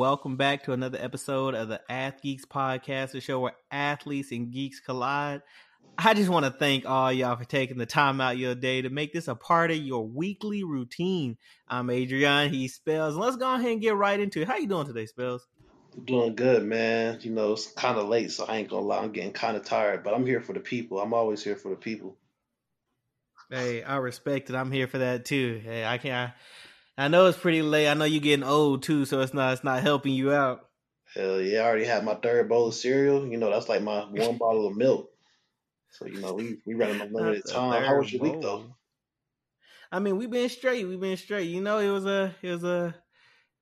Welcome back to another episode of the Ath Geeks podcast, the show where athletes and geeks collide. I just want to thank all y'all for taking the time out your day to make this a part of your weekly routine. I'm Adrian. He spells. Let's go ahead and get right into it. How you doing today, Spells? Doing good, man. You know, it's kind of late, so I ain't gonna lie. I'm getting kind of tired, but I'm here for the people. I'm always here for the people. Hey, I respect it. I'm here for that too. Hey, I can't. I know it's pretty late. I know you're getting old too, so it's not it's not helping you out. Hell yeah, I already had my third bowl of cereal. You know, that's like my one bottle of milk. So you know, we we running a limited time. How was your week though? I mean, we've been straight. We've been straight. You know, it was a it was a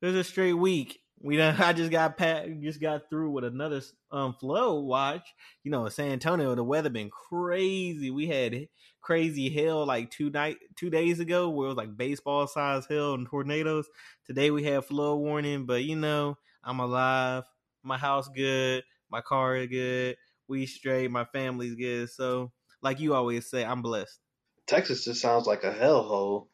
it was a straight week. We done, I just got pat, just got through with another um flow watch. You know, in San Antonio, the weather been crazy. We had crazy hail like two night two days ago where it was like baseball size hail and tornadoes. Today we had flood warning, but you know, I'm alive. My house good. My car is good. We straight. My family's good. So, like you always say, I'm blessed. Texas just sounds like a hellhole.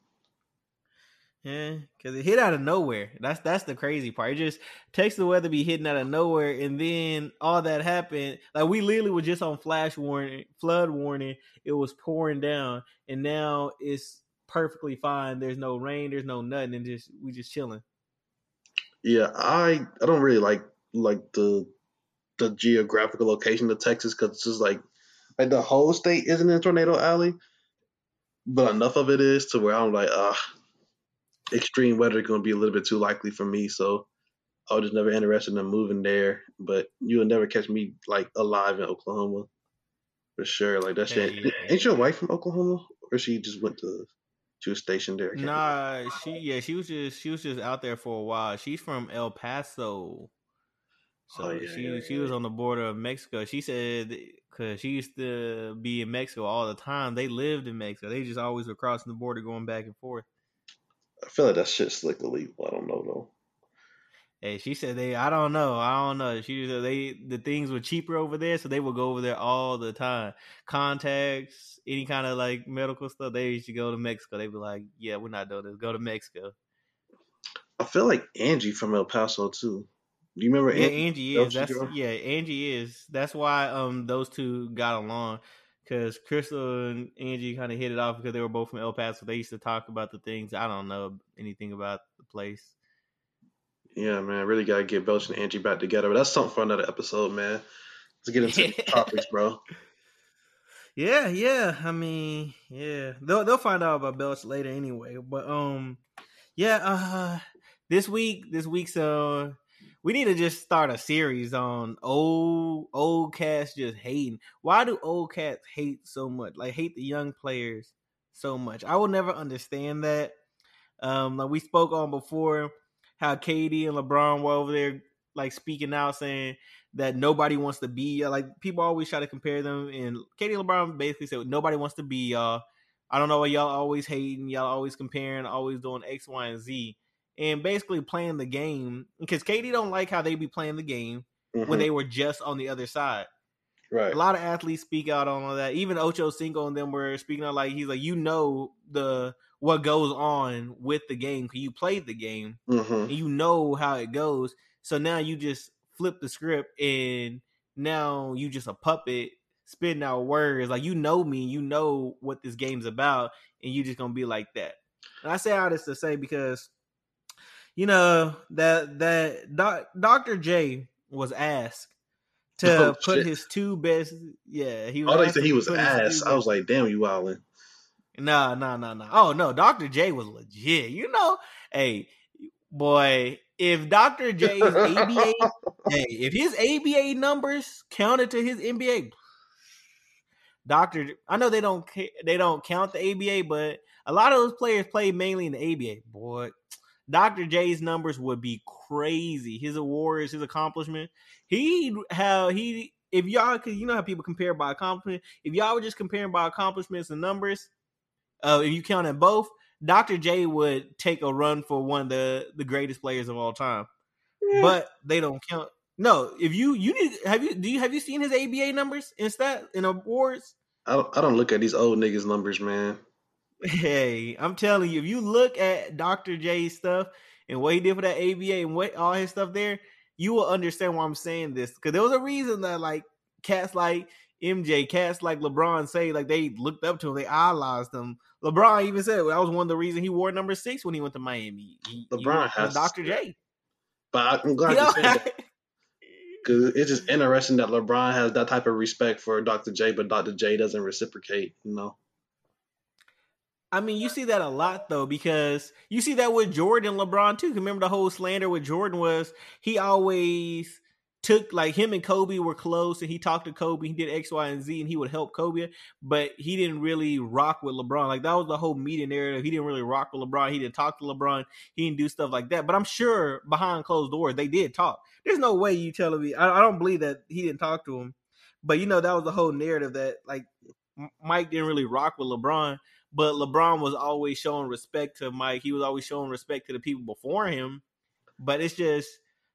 Yeah, because it hit out of nowhere. That's that's the crazy part. It just takes the weather be hitting out of nowhere, and then all that happened. Like we literally were just on flash warning, flood warning. It was pouring down, and now it's perfectly fine. There's no rain. There's no nothing, and just we just chilling. Yeah, I I don't really like like the the geographical location of Texas because it's just like like the whole state isn't in tornado alley, but enough of it is to where I'm like, ah, extreme weather is going to be a little bit too likely for me. So I was just never interested in moving there. But you'll never catch me like alive in Oklahoma for sure. Like that shit. Yeah. Ain't your wife from Oklahoma, or she just went to? She was stationed there. Nah, she yeah, she was just she was just out there for a while. She's from El Paso. So oh, yeah, she yeah, she was on the border of Mexico. She said because she used to be in Mexico all the time. They lived in Mexico. They just always were crossing the border, going back and forth. I feel like that shit's slick illegal. I don't know though. Hey, she said they. I don't know. I don't know. She said they the things were cheaper over there, so they would go over there all the time. Contacts, any kind of like medical stuff. They used to go to Mexico. They'd be like, "Yeah, we're not doing this. Go to Mexico." I feel like Angie from El Paso too. Do you remember? Yeah, Angie, Angie is. That's girl? yeah, Angie is. That's why um those two got along because Crystal and Angie kind of hit it off because they were both from El Paso. They used to talk about the things. I don't know anything about the place. Yeah, man, I really gotta get Belch and Angie back together. But that's something for another episode, man. Let's get into the topics, bro. Yeah, yeah. I mean, yeah. They'll they'll find out about Belch later anyway. But um, yeah. Uh, this week, this week's uh we need to just start a series on old old cats just hating. Why do old cats hate so much? Like hate the young players so much. I will never understand that. Um, like we spoke on before, how KD and LeBron were over there like speaking out saying that nobody wants to be like people always try to compare them and and LeBron basically said nobody wants to be y'all. I don't know why y'all always hating, y'all always comparing, always doing X, Y, and Z and basically playing the game because KD don't like how they be playing the game mm-hmm. when they were just on the other side. Right. A lot of athletes speak out on all that. Even Ocho Cinco and them were speaking out like he's like, you know the what goes on with the game because you played the game mm-hmm. and you know how it goes. So now you just flip the script and now you just a puppet spitting out words like you know me, you know what this game's about, and you just gonna be like that. And I say all this to say because you know that that doc, Dr. J was asked to oh, put shit. his two best. Yeah, he. Was oh, they said he was ass. I was like, damn, you wildin'. No, no, no, no. Oh no, Dr. J was legit. You know, hey, boy, if Dr. J's ABA, hey, if his ABA numbers counted to his NBA, Doctor, I know they don't they don't count the ABA, but a lot of those players play mainly in the ABA. Boy, Dr. J's numbers would be crazy. His awards, his accomplishment. He how he if y'all could you know how people compare by accomplishment. If y'all were just comparing by accomplishments and numbers, uh, if you counted both, Dr. J would take a run for one of the the greatest players of all time. Yeah. But they don't count. No, if you you need have you do you have you seen his ABA numbers in stat in awards? I don't, I don't look at these old niggas numbers, man. Hey, I'm telling you, if you look at Dr. J's stuff and what he did for that ABA and what all his stuff there, you will understand why I'm saying this. Because there was a reason that like cats like MJ, cats like LeBron say like they looked up to him, they idolized him. LeBron even said that was one of the reasons he wore number six when he went to Miami. He, LeBron he has Dr. J. But I'm glad You know? that because it's just interesting that LeBron has that type of respect for Dr. J, but Dr. J doesn't reciprocate. You know, I mean, you see that a lot though, because you see that with Jordan LeBron too. Remember the whole slander with Jordan was he always took like him and Kobe were close, and he talked to Kobe. He did X, Y, and Z, and he would help Kobe, but he didn't really rock with LeBron. Like that was the whole media narrative. He didn't really rock with LeBron. He didn't talk to LeBron. He didn't do stuff like that. But I'm sure behind closed doors they did talk. There's no way you telling me. I, I don't believe that he didn't talk to him. But you know that was the whole narrative that like Mike didn't really rock with LeBron but LeBron was always showing respect to Mike. He was always showing respect to the people before him. But it's just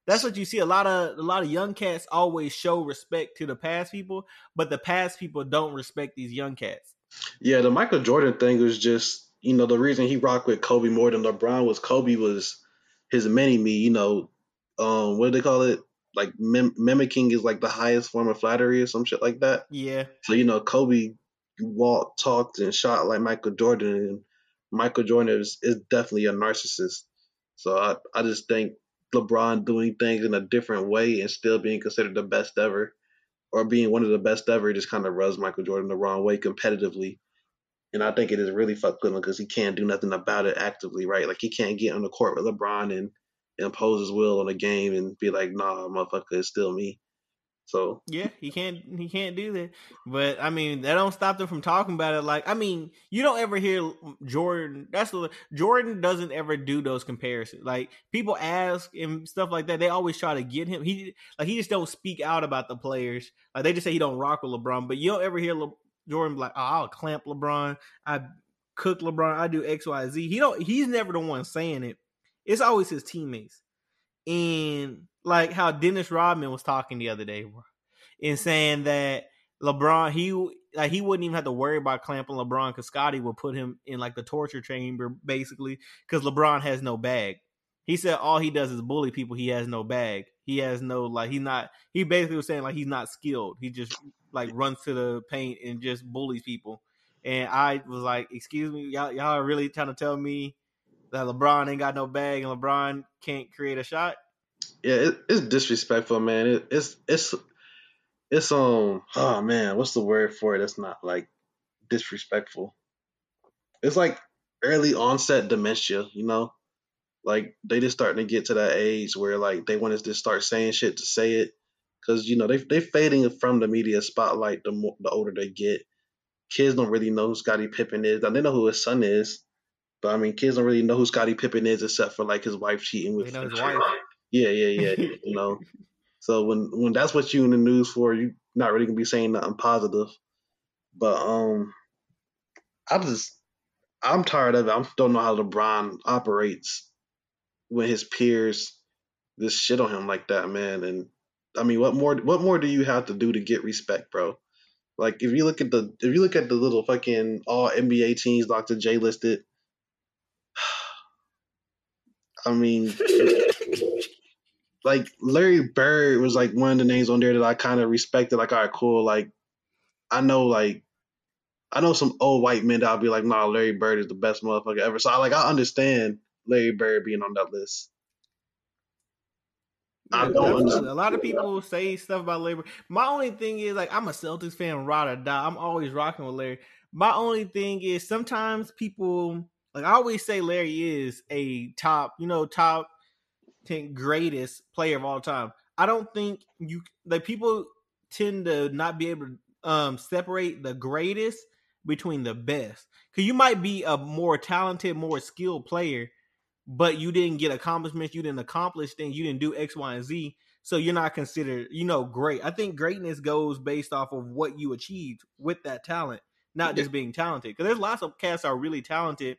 that's what you see. A lot of a lot of young cats always show respect to the past people, but the past people don't respect these young cats. yeah, the Michael Jordan thing was just you know the reason he rocked with Kobe more than LeBron was Kobe was his mini me. You know, um, what do they call it? Like mim- mimicking is like the highest form of flattery or some shit like that. Yeah, So you know, Kobe walked, talked, and shot like Michael Jordan, and Michael Jordan is, is definitely a narcissist. So I, I just think LeBron doing things in a different way and still being considered the best ever, or being one of the best ever, just kind of rubs Michael Jordan the wrong way competitively. And I think it is really fucked with him because he can't do nothing about it actively, right? Like he can't get on the court with LeBron and impose his will on a game and be like, "Nah, motherfucker, it's still me." So yeah, he can't he can't do that. But I mean, that don't stop them from talking about it. Like, I mean, you don't ever hear Jordan. That's Jordan doesn't ever do those comparisons. Like people ask and stuff like that. They always try to get him. He like he just don't speak out about the players. Like they just say he don't rock with LeBron. But you don't ever hear Le- Jordan like, oh, I'll clamp LeBron. I cook LeBron. I do X Y Z. He don't. He's never the one saying it. It's always his teammates. And like how Dennis Rodman was talking the other day, and saying that LeBron he like he wouldn't even have to worry about clamping LeBron because Scottie would put him in like the torture chamber basically because LeBron has no bag. He said all he does is bully people. He has no bag. He has no like he's not. He basically was saying like he's not skilled. He just like runs to the paint and just bullies people. And I was like, excuse me, y'all, y'all are really trying to tell me that LeBron ain't got no bag and LeBron can't create a shot? yeah, it, it's disrespectful, man. It, it's it's it's um oh man, what's the word for it? That's not like disrespectful. It's like early onset dementia, you know. Like they just starting to get to that age where like they want to just start saying shit to say it, because you know they they fading from the media spotlight the more the older they get. Kids don't really know who Scottie Pippen is. Now they know who his son is, but I mean kids don't really know who Scottie Pippen is except for like his wife cheating with. Know his wife. Yeah, yeah, yeah. you know. So when when that's what you in the news for, you not really gonna be saying nothing positive. But um, I just I'm tired of it. I don't know how LeBron operates when his peers just shit on him like that, man. And I mean, what more what more do you have to do to get respect, bro? Like if you look at the if you look at the little fucking all NBA teams Dr. J listed, I mean, like Larry Bird was like one of the names on there that I kind of respected. Like, all right, cool. Like, I know, like, I know some old white men that I'll be like, nah, Larry Bird is the best motherfucker ever. So I like, I understand Larry Bird being on that list. I don't understand. A lot of people say stuff about Larry. My only thing is like I'm a Celtics fan, ride or die. I'm always rocking with Larry. My only thing is sometimes people like I always say Larry is a top, you know, top ten greatest player of all time. I don't think you like people tend to not be able to um separate the greatest between the best. Cause you might be a more talented, more skilled player, but you didn't get accomplishments, you didn't accomplish things, you didn't do X, Y, and Z. So you're not considered, you know, great. I think greatness goes based off of what you achieved with that talent, not just being talented. Because there's lots of cats that are really talented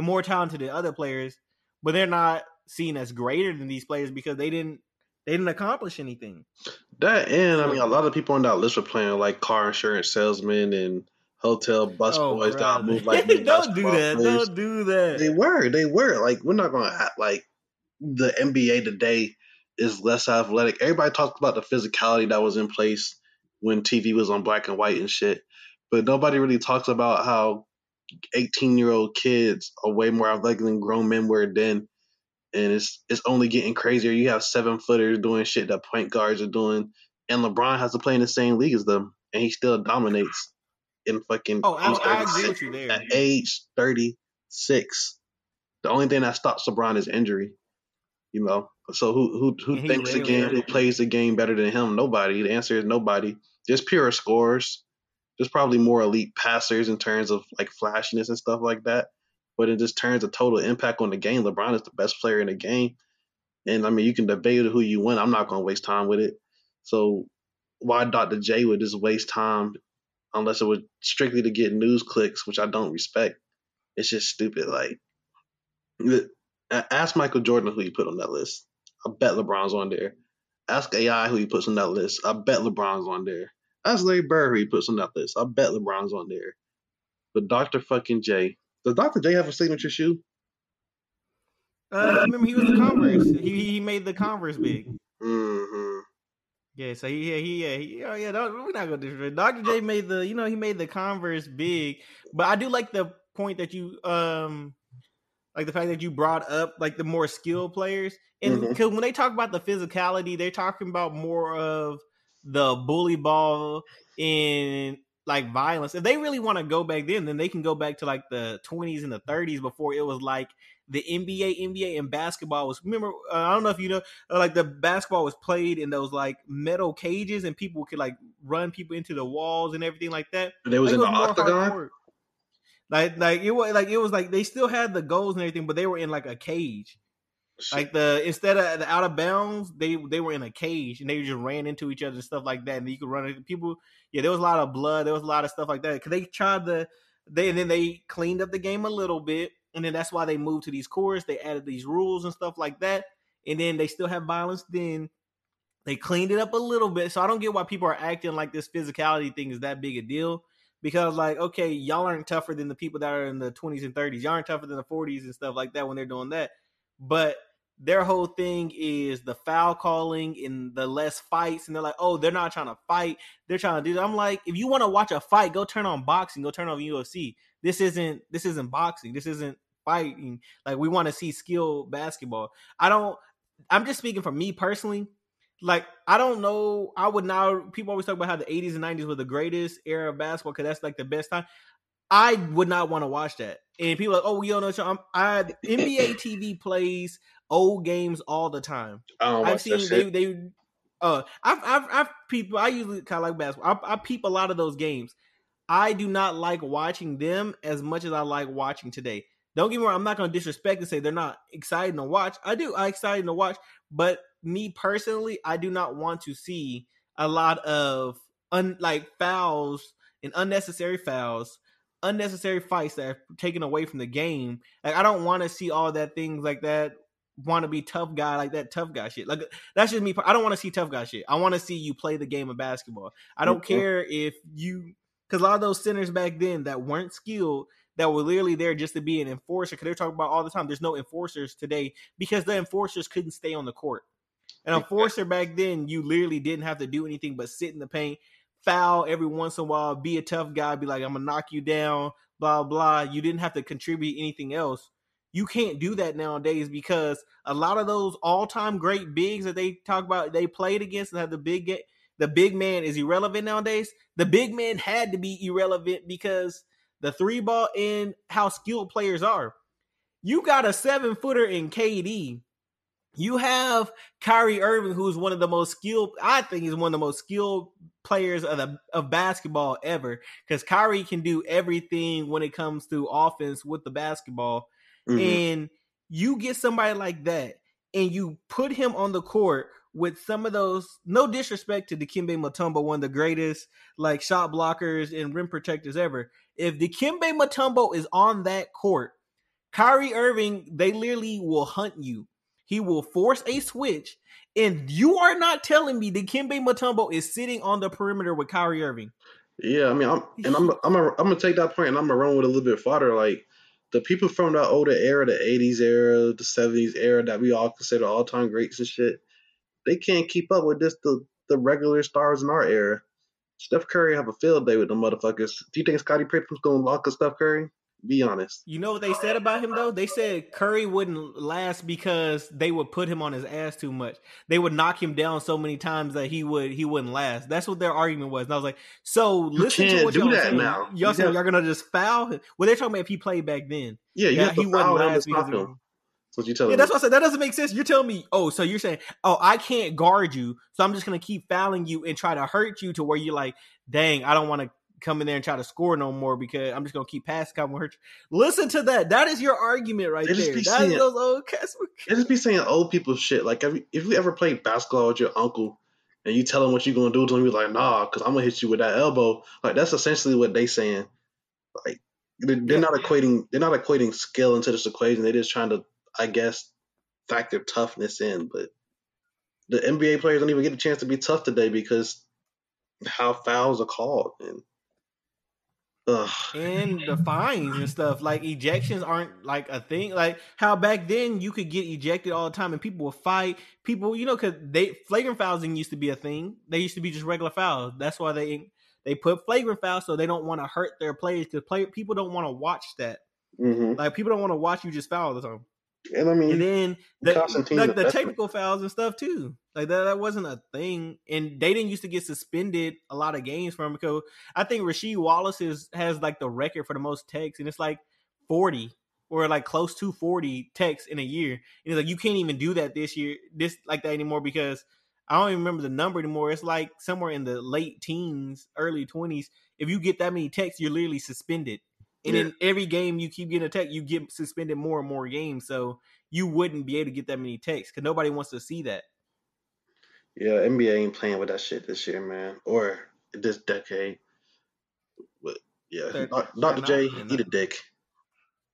and more talented than other players, but they're not seen as greater than these players because they didn't they didn't accomplish anything. That and I mean, a lot of people on that list were playing like car insurance salesmen and hotel bus oh, boys that move like don't do that. Players. Don't do that. They were, they were like, we're not gonna act like the NBA today is less athletic. Everybody talks about the physicality that was in place when TV was on black and white and shit, but nobody really talks about how 18 year old kids are way more athletic than grown men were then. And it's it's only getting crazier. You have seven footers doing shit that point guards are doing, and LeBron has to play in the same league as them, and he still dominates in fucking. Oh, I, I agree with you there. At age 36, the only thing that stops LeBron is injury. You know, so who who who thinks the game? Who plays the game better than him? Nobody. The answer is nobody. Just pure scores. There's probably more elite passers in terms of like flashiness and stuff like that. But in just terms of total impact on the game, LeBron is the best player in the game. And I mean, you can debate who you win. I'm not going to waste time with it. So why Dr. J would just waste time unless it was strictly to get news clicks, which I don't respect. It's just stupid. Like, ask Michael Jordan who he put on that list. I bet LeBron's on there. Ask AI who he puts on that list. I bet LeBron's on there. Ask Larry Bird who he puts on that list. I bet LeBron's on there. But Dr. fucking J. Does Dr. J have a signature shoe? Uh, remember he was the Converse. He he made the Converse big. Mm-hmm. Yeah, so he, yeah, he, yeah, he, oh yeah, we're not gonna disrespect. Dr. J made the, you know, he made the Converse big, but I do like the point that you, um, like the fact that you brought up like the more skilled players, and because mm-hmm. when they talk about the physicality, they're talking about more of the bully ball in like violence. If they really want to go back then, then they can go back to like the 20s and the 30s before it was like the NBA, NBA, and basketball was. Remember, uh, I don't know if you know, uh, like the basketball was played in those like metal cages, and people could like run people into the walls and everything like that. And it was like, in it was the octagon. Hardcore. Like, like it was like it was like they still had the goals and everything, but they were in like a cage. Like the instead of the out of bounds, they they were in a cage and they just ran into each other and stuff like that. And you could run into people. Yeah, there was a lot of blood. There was a lot of stuff like that because they tried to. They and then they cleaned up the game a little bit and then that's why they moved to these courts. They added these rules and stuff like that, and then they still have violence. Then they cleaned it up a little bit. So I don't get why people are acting like this physicality thing is that big a deal. Because like, okay, y'all aren't tougher than the people that are in the 20s and 30s. Y'all aren't tougher than the 40s and stuff like that when they're doing that. But their whole thing is the foul calling and the less fights and they're like oh they're not trying to fight they're trying to do that i'm like if you want to watch a fight go turn on boxing go turn on ufc this isn't this isn't boxing. This isn't fighting. Like we want to see skill basketball. I don't. I'm just speaking for me personally. Like I don't know. I would now. People always talk about how the 80s and 90s were the greatest era of basketball because that's like the best time. I would not want to watch that. And people like, oh, we don't know. I'm, I NBA TV plays old games all the time. I've seen they they. Uh, I've I've I've people. I usually kind of like basketball. I, I peep a lot of those games. I do not like watching them as much as I like watching today. Don't get me wrong, I'm not going to disrespect and say they're not exciting to watch. I do, I exciting to watch, but me personally, I do not want to see a lot of un, like fouls and unnecessary fouls, unnecessary fights that are taken away from the game. Like I don't want to see all that things like that. Want to be tough guy like that tough guy shit. Like that's just me. I don't want to see tough guy shit. I want to see you play the game of basketball. I don't mm-hmm. care if you because a lot of those centers back then that weren't skilled, that were literally there just to be an enforcer, because they're talking about all the time. There's no enforcers today because the enforcers couldn't stay on the court. An enforcer back then, you literally didn't have to do anything but sit in the paint, foul every once in a while, be a tough guy, be like, I'm gonna knock you down, blah blah. You didn't have to contribute anything else. You can't do that nowadays because a lot of those all-time great bigs that they talk about, they played against have the big the big man is irrelevant nowadays. The big man had to be irrelevant because the three ball and how skilled players are. You got a seven footer in KD. You have Kyrie Irving, who's one of the most skilled. I think he's one of the most skilled players of the of basketball ever. Because Kyrie can do everything when it comes to offense with the basketball. Mm-hmm. And you get somebody like that, and you put him on the court with some of those. No disrespect to Dikembe Mutombo, one of the greatest like shot blockers and rim protectors ever. If Dikembe Mutombo is on that court, Kyrie Irving, they literally will hunt you. He will force a switch, and you are not telling me Dikembe Mutombo is sitting on the perimeter with Kyrie Irving. Yeah, I mean, I'm and I'm I'm a, I'm gonna take that point and I'm gonna run with a little bit farther. Like the people from the older era, the '80s era, the '70s era that we all consider all time greats and shit, they can't keep up with this the the regular stars in our era. Steph Curry have a field day with the motherfuckers. Do you think Scottie Pippen's gonna lock a Steph Curry? Be honest. You know what they said about him though? They said Curry wouldn't last because they would put him on his ass too much. They would knock him down so many times that he would he wouldn't last. That's what their argument was. And I was like, so listen to what do y'all that saying. now. Y'all You saying y'all gonna just foul him? Well, they're talking about if he played back then. Yeah, you Yeah, he wouldn't last because him. That's what you telling Yeah, me. that's what I said. That doesn't make sense. You're telling me, oh, so you're saying, oh, I can't guard you, so I'm just gonna keep fouling you and try to hurt you to where you're like, dang, I don't want to come in there and try to score no more because I'm just gonna keep passing. I'm gonna hurt you. Listen to that. That is your argument right They just there. be That is saying- those old cats. They just be saying old people shit. Like, if you, if you ever played basketball with your uncle and you tell him what you're gonna do to him, you're like, nah, because I'm gonna hit you with that elbow. Like, that's essentially what they saying. Like, they're, they're Yeah. not equating they're not equating skill into this equation. They're just trying to, I guess, factor toughness in. But the NBA players don't even get a chance to be tough today because how fouls are called. And ugh, and the fines and stuff. Like ejections aren't like a thing. Like how back then you could get ejected all the time and people would fight. People you know because they flagrant fouls didn't used to be a thing. They used to be just regular fouls that's why they they put flagrant fouls so they don't want to hurt their players because play, people don't want to watch that. Mhm. like people don't want to watch you just foul all the time and I mean, and then the, like the technical fouls and stuff too. Like that, that wasn't a thing, and they didn't used to get suspended a lot of games from because I think Rasheed Wallace is has like the record for the most techs, and it's like forty or like close to forty techs in a year. And it's like you can't even do that this year, this like that anymore because I don't even remember the number anymore. It's like somewhere in the late teens, early twenties. If you get that many techs, you're literally suspended. And Yeah. in every game you keep getting a tech, you get suspended more and more games. So you wouldn't be able to get that many takes because nobody wants to see that. Yeah, NBA ain't playing with that shit this year, man, or this decade. But yeah, They're- Doc- they're Dr. not, J, eat a dick.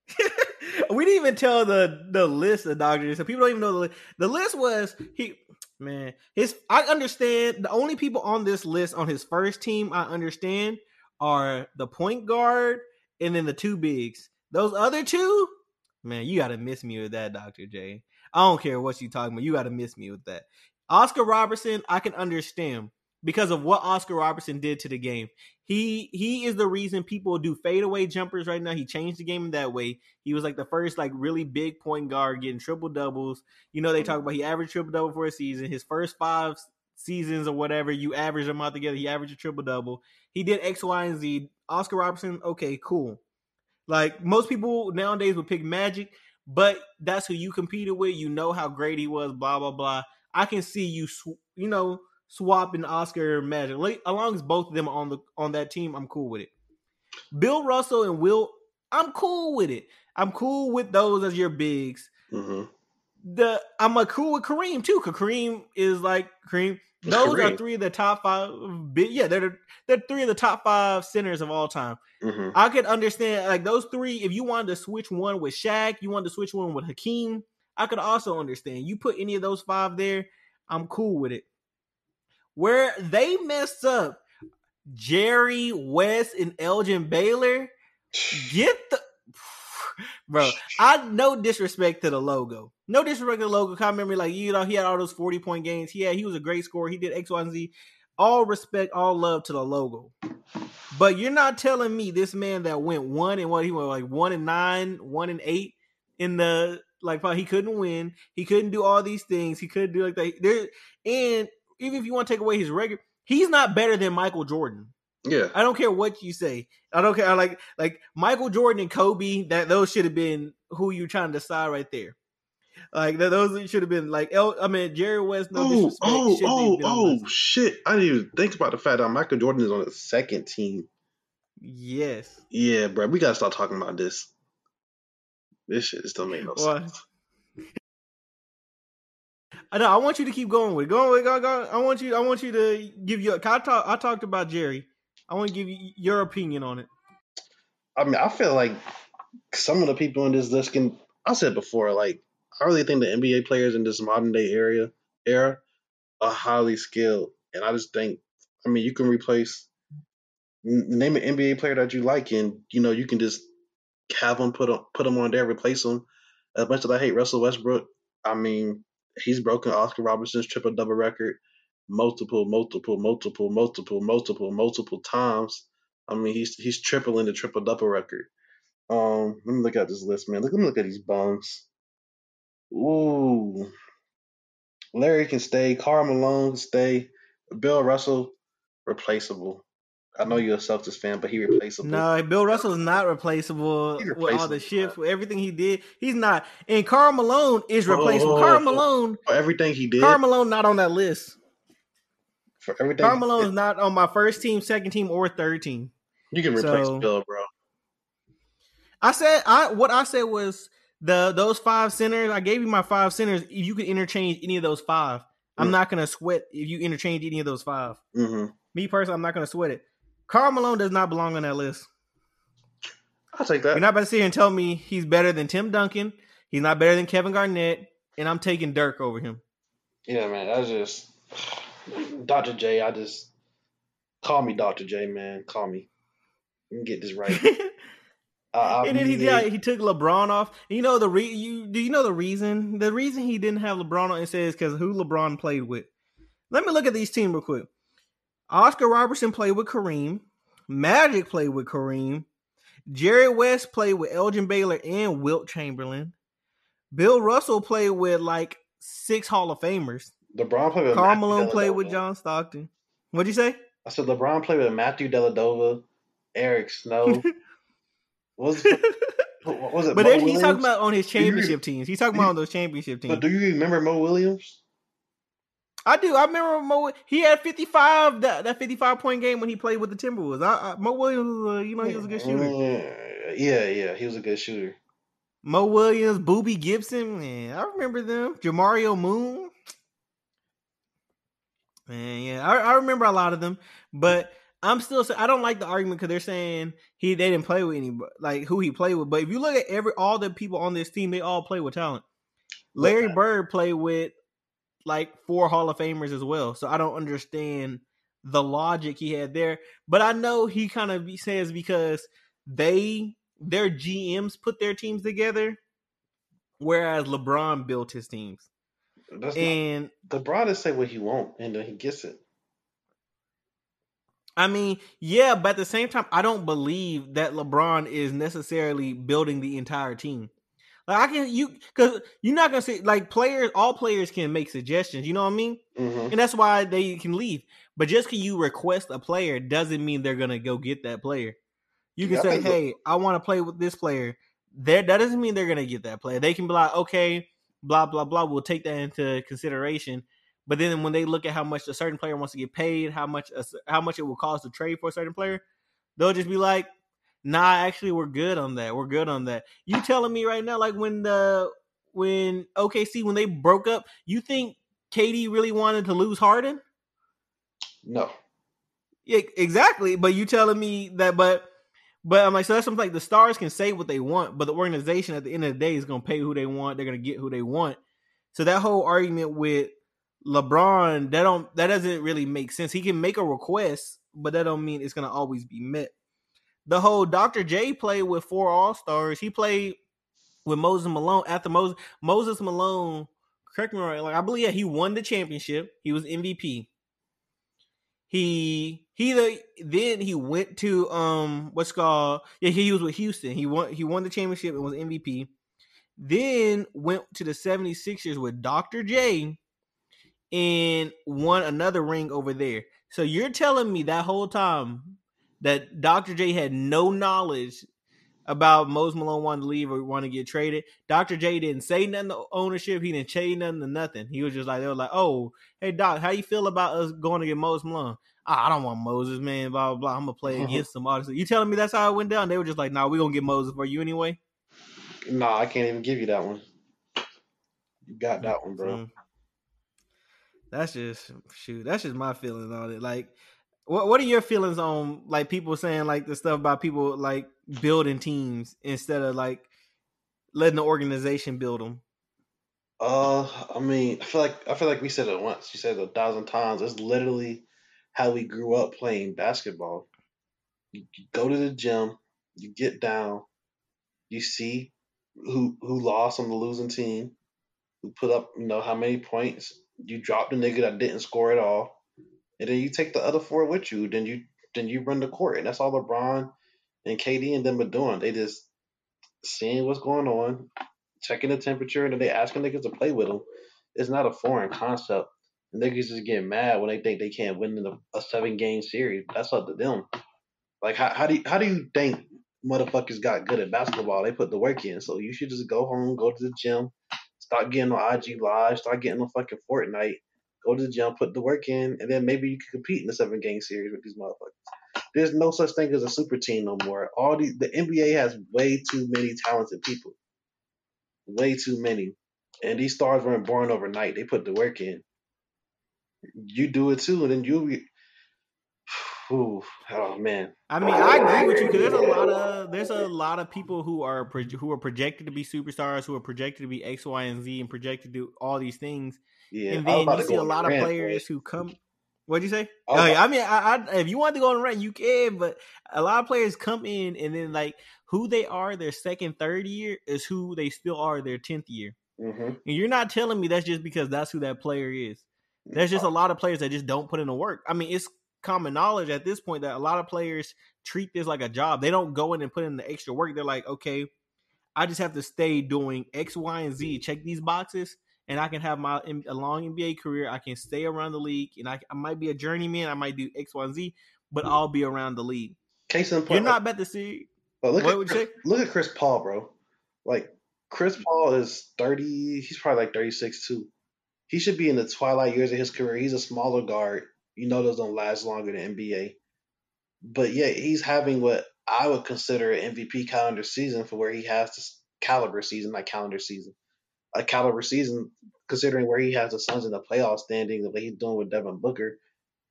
we didn't even tell the the list of doctors, so people don't even know the list. The list was he man. His I understand the only people on this list on his first team I understand are the point guard and then the two bigs. Those other two, man, you got to miss me with that, Doctor J. I don't care what you talking about. You got to miss me with that. Oscar Robertson, I can understand because of what Oscar Robertson did to the game. He he is the reason people do fadeaway jumpers right now. He changed the game that way. He was like the first like really big point guard getting triple doubles. You know they talk about he averaged triple double for a season. His first five seasons or whatever, you average them out together. He averaged a triple double. He did X, Y, and Z. Oscar Robertson, okay, cool. Like most people nowadays would pick Magic, but that's who you competed with. You know how great he was. Blah blah blah. I can see you, sw- you know, swapping Oscar and Magic. Like, as long as both of them are on the on that team, I'm cool with it. Bill Russell and Wilt, I'm cool with it. I'm cool with those as your bigs. hmm The I'm a cool with Kareem too. 'cause Kareem is like Kareem. Those are three of the top five. Yeah, they're they're three of the top five centers of all time. hmm I could understand like those three. If you wanted to switch one with Shaq, you wanted to switch one with Hakeem. I could also understand. You put any of those five there, I'm cool with it. Where they messed up, Jerry West and Elgin Baylor, get the bro. I no disrespect to the logo. No disrespect to the logo. I remember like you know he had all those forty point games. He had he was a great scorer. He did X Y and Z. All respect, all love to the logo. But you're not telling me this man that went one and what he went like one and nine, one and eight in the like he couldn't win. He couldn't do all these things. He couldn't do like that. There and even if you want to take away his record, he's not better than Michael Jordan. Yeah, I don't care what you say. I don't care. I like like Michael Jordan and Kobe. That those should have been who you trying to decide right there. Like that, those should have been like. El, I mean, Jerry West. No oh, disrespect. oh, oh, even been on the oh, shit! I didn't even think about the fact that Michael Jordan is on the second team. Yes. Yeah, bro, we gotta start talking about this. This shit don't make no Why? sense. I know. I want you to keep going with it. Go with go, go. I want you. I want you to give you. I talk. I talked about Jerry. I want to give you your opinion on it. I mean, I feel like some of the people in this list can. I said before, like I really think the NBA players in this modern day area era are highly skilled, and I just think, I mean, you can replace name an NBA player that you like, and you know you can just have them put him put him on there, replace them. As much as I hate Russell Westbrook, I mean he's broken Oscar Robertson's triple double record multiple, multiple, multiple, multiple, multiple, multiple times. I mean he's he's tripling the triple double record. Um, let me look at this list, man. Look, let me look at these bums. Ooh, Larry can stay. Karl Malone can stay. Bill Russell, replaceable. I know you're a Celtics fan, but he replaceable. No, Bill Russell is not replaceable, He with all the replaceable, shifts, with everything he did. He's not. And Karl Malone is replaceable. Oh. Karl Malone, For everything he did, Karl Malone not on that list. For everything, Karl he Malone is not on my first team, second team, or third team. you can replace so- Bill, bro. I said I what I said was the those five centers. I gave you my five centers. If you could interchange any of those five, I'm Mm. not gonna sweat if you interchange any of those five. hmm Me personally, I'm not gonna sweat it. Karl Malone does not belong on that list. I'll take that. You're not about to sit here and tell me he's better than Tim Duncan. He's not better than Kevin Garnett, and I'm taking Dirk over him. Yeah, man. That's just Dr. J. I just call me Dr. J, man. Call me. Let me get this right. Uh, I and then he yeah, he took LeBron off. You know the re you do you know the reason? The reason he didn't have LeBron on it says because who LeBron played with. Let me look at these teams real quick. Oscar Robertson played with Kareem. Magic played with Kareem. Jerry West played with Elgin Baylor and Wilt Chamberlain. Bill Russell played with like six Hall of Famers. LeBron played with Karl Malone played with John Stockton. What'd you say? I said LeBron played with Matthew Dellavedova, Eric Snow. was it? what was it? But he's Williams? talking about on his Do you- championship teams. He's talking about on those championship teams. But do you remember Mo Williams? I do. I remember Mo. He had fifty five that that fifty five point game when he played with the Timberwolves. I, I, Mo Williams, uh, you know, he was a good shooter. Mm, Yeah, yeah, he was a good shooter. Mo Williams, Boobie Gibson, man, I remember them. Jamario Moon, man, yeah, I, I remember a lot of them. But I'm still, I don't like the argument because they're saying he they didn't play with any like who he played with. But if you look at every all the people on this team, they all play with talent. Larry Bird played with like four Hall of Famers as well. So I don't understand the logic he had there. But I know he kind of says because they their GMs put their teams together, whereas LeBron built his teams. That's And not, LeBron just say what he want, and then he gets it. I mean, yeah, but at the same time, I don't believe that LeBron is necessarily building the entire team. Like I can you because you're not gonna say like players. All players can make suggestions. You know what I mean? hmm and that's why they can leave. But just because you request a player doesn't mean they're gonna go get that player. You can Yeah, say, the- "Hey, I want to play with this player." There, that doesn't mean they're gonna get that player. They can be like, "Okay, blah blah blah." We'll take that into consideration. But then when they look at how much a certain player wants to get paid, how much a, how much it will cost to trade for a certain player, they'll just be like, "Nah, actually, we're good on that. We're good on that." You telling me right now, like when the when OKC when they broke up, you think KD really wanted to lose Harden? No, Yeah, exactly. But you telling me that, but but I'm like, so that's something like the stars can say what they want, but the organization at the end of the day is going to pay who they want. They're going to get who they want. So that whole argument with LeBron, that don't that doesn't really make sense. He can make a request, but that don't mean it's going to always be met. The whole Dr. J played with four All Stars. He played with Moses Malone after Moses Moses Malone. Correct me right. Like I believe yeah, he won the championship. He was MVP he he the, then he went to um what's called yeah he was with Houston. He won he won the championship and was MVP. Then went to the 76ers with Dr. J and won another ring over there. So you're telling me that whole time that Dr. J had no knowledge about Moses Malone wanting to leave or want to get traded. Dr. J didn't say nothing to ownership. He didn't say nothing to nothing. He was just like they were like, "Oh, hey Doc, how you feel about us going to get Moses Malone?" Ah, I don't want Moses, man. Blah blah blah. I'm gonna play against him. All this. You telling me that's how it went down? They were just like, "Nah, we're gonna get Moses for you anyway." nah, I can't even give you that one. You got that one, bro. Mm. That's just shoot. That's just my feelings on it. Like, what what are your feelings on like people saying like the stuff about people like building teams instead of like letting the organization build them? Uh, I mean, I feel like I feel like we said it once. You said it a thousand times. It's literally how we grew up playing basketball. You, go to the gym, you get down, You see who who lost on the losing team, who put up you know how many points. You drop the nigga that didn't score at all, and then you take the other four with you. Then you then you run the court, and that's all LeBron and KD and them are doing. They just seeing what's going on, checking the temperature, and then they asking niggas to play with them. It's not a foreign concept. Niggas just getting mad when they think they can't win in a, a seven game series. That's up to them. Like how, how do you, how do you think motherfuckers got good at basketball? They put the work in. So you should just go home, go to the gym, start getting on IG live, start getting on fucking Fortnite, go to the gym, put the work in, and then maybe you can compete in the seven game series with these motherfuckers. There's no such thing as a super team no more. All the the NBA has way too many talented people. Way too many. And these stars weren't born overnight. They put the work in. You do it too, and then you Ooh, oh man. I mean, I agree with you because there's a lot of there's a lot of people who are pro- who are projected to be superstars, who are projected to be X, Y, and Z, and projected to do all these things. Yeah, and then you see a lot of rant, players man. who come. What'd you say? Oh, yeah, I mean, I, I, if you want to go on a rant, you can, but a lot of players come in and then like who they are their second, third year is who they still are their tenth year. Mm-hmm. And you're not telling me that's just because that's who that player is. There's just a lot of players that just don't put in the work. I mean, it's common knowledge at this point that a lot of players treat this like a job. They don't go in and put in the extra work. They're like, okay, I just have to stay doing X, Y, and Z, check these boxes, and I can have my a long NBA career. I can stay around the league, and I, I might be a journeyman. I might do X, Y, and Z, but mm. I'll be around the league. Case in point, you're not about to see. But look what at Chris, look at Chris Paul, bro. Like Chris Paul is thirty. He's probably like thirty six too. He should be in the twilight years of his career. He's a smaller guard you know those don't last longer than NBA. But yeah, he's having what I would consider an MVP calendar season for where he has this caliber season, like calendar season. A caliber season, considering where he has the Suns in the playoff standing, the way he's doing with Devin Booker.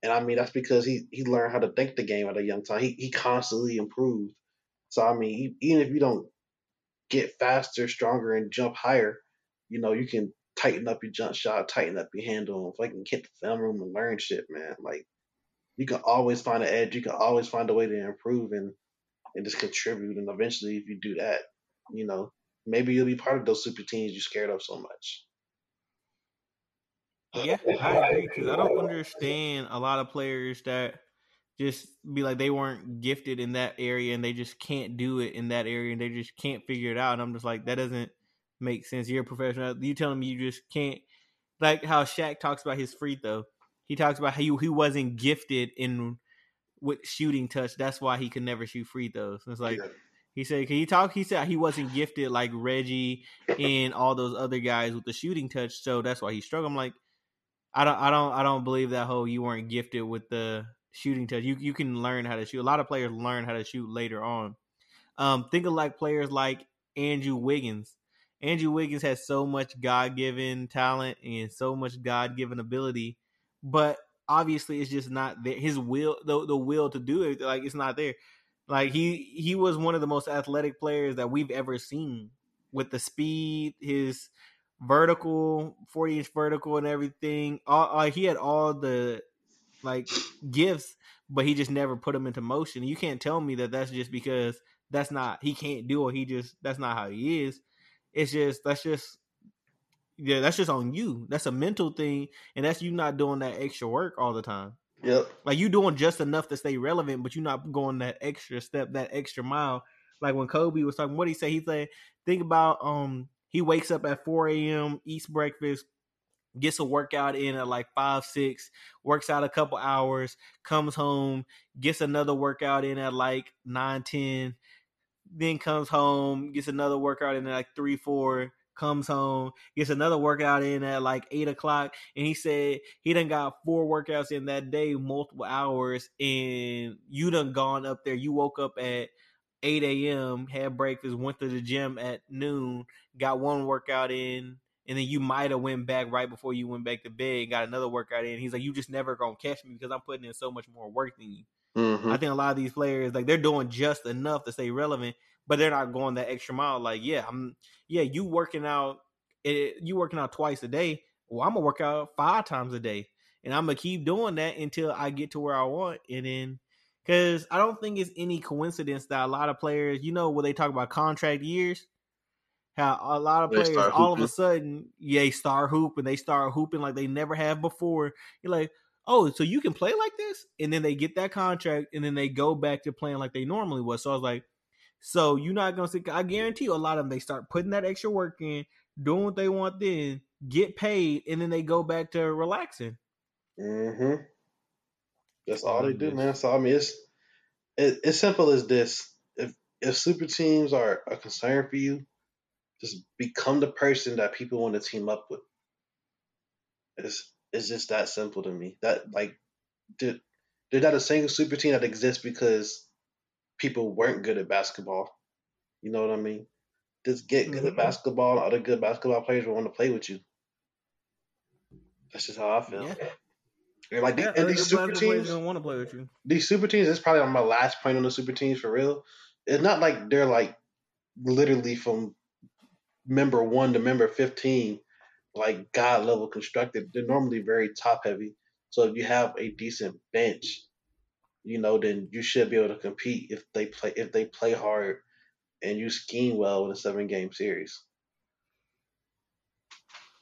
And I mean, that's because he he learned how to think the game at a young time. He he constantly improved. So I mean, even if you don't get faster, stronger, and jump higher, you know, you can tighten up your jump shot, tighten up your handle, I can hit the film room and learn shit, man. Like you can always find an edge. You can always find a way to improve and and just contribute. And eventually, if you do that, you know, maybe you'll be part of those super teams you're scared of so much. Yeah, I agree because I don't understand a lot of players that just be like they weren't gifted in that area and they just can't do it in that area and they just can't figure it out. And I'm just like that doesn't make sense. You're a professional. You telling me you just can't like how Shaq talks about his free throw. He talks about how he, he wasn't gifted in with shooting touch. That's why he could never shoot free throws. It's like yeah. he said, "Can you talk?" He said he wasn't gifted like Reggie and all those other guys with the shooting touch, so that's why he struggled. I'm like, I don't, I don't, I don't believe that whole you weren't gifted with the shooting touch. You you can learn how to shoot. A lot of players learn how to shoot later on. Um, think of like players like Andrew Wiggins. Andrew Wiggins has so much God given talent and so much God given ability, but obviously it's just not there. His will, the the will to do it, like it's not there. Like he he was one of the most athletic players that we've ever seen with the speed, his vertical, forty inch vertical, and everything. All, like he had all the like gifts, but he just never put them into motion. You can't tell me that that's just because that's not he can't do it. He just that's not how he is. It's just that's just yeah, that's just on you. That's a mental thing, and that's you not doing that extra work all the time. Yep. Like you doing just enough to stay relevant, but you're not going that extra step, that extra mile. Like when Kobe was talking, what he say? He said, think about um he wakes up at 4 a.m., eats breakfast, gets a workout in at like five, six, works out a couple hours, comes home, gets another workout in at like nine, ten, then comes home, gets another workout in at like three, four, comes home, gets another workout in at like eight o'clock. And he said he done got four workouts in that day, multiple hours, and you done gone up there. You woke up at 8 a.m., had breakfast, went to the gym at noon, got one workout in, and then you might have went back right before you went back to bed, got another workout in. He's like, you just never gonna catch me because I'm putting in so much more work than you. Mm-hmm. I think a lot of these players like they're doing just enough to stay relevant, but they're not going that extra mile. Like, yeah, I'm yeah, you working out it, eh, you working out twice a day. Well, I'm gonna work out five times a day, and I'm gonna keep doing that until I get to where I want, and then Because I don't think it's any coincidence that a lot of players, you know, when they talk about contract years, how a lot of players all of a sudden, yeah, start hooping, they start hooping like they never have before. You're like, oh, so you can play like this? And then they get that contract and then they go back to playing like they normally was. So I was like, so you're not gonna see I guarantee you a lot of them they start putting that extra work in, doing what they want then, get paid, and then they go back to relaxing. Mm-hmm. That's all they do, man. So I mean, it's it, it's simple as this. If if super teams are a concern for you, just become the person that people want to team up with. It's it's just that simple to me. That like, did there's not a single super team that exists because people weren't good at basketball. You know what I mean? Just get good at Mhm. basketball, and other good basketball players will want to play with you. That's just how I feel. Yeah. And like the- Yeah, and these super teams, gonna want to play with you. these super teams, is probably on my last point on the super teams for real. It's not like they're like literally from member one to member fifteen, like god level constructed. They're normally very top heavy. So if you have a decent bench, you know, then you should be able to compete if they play if they play hard and you scheme well in a seven game series.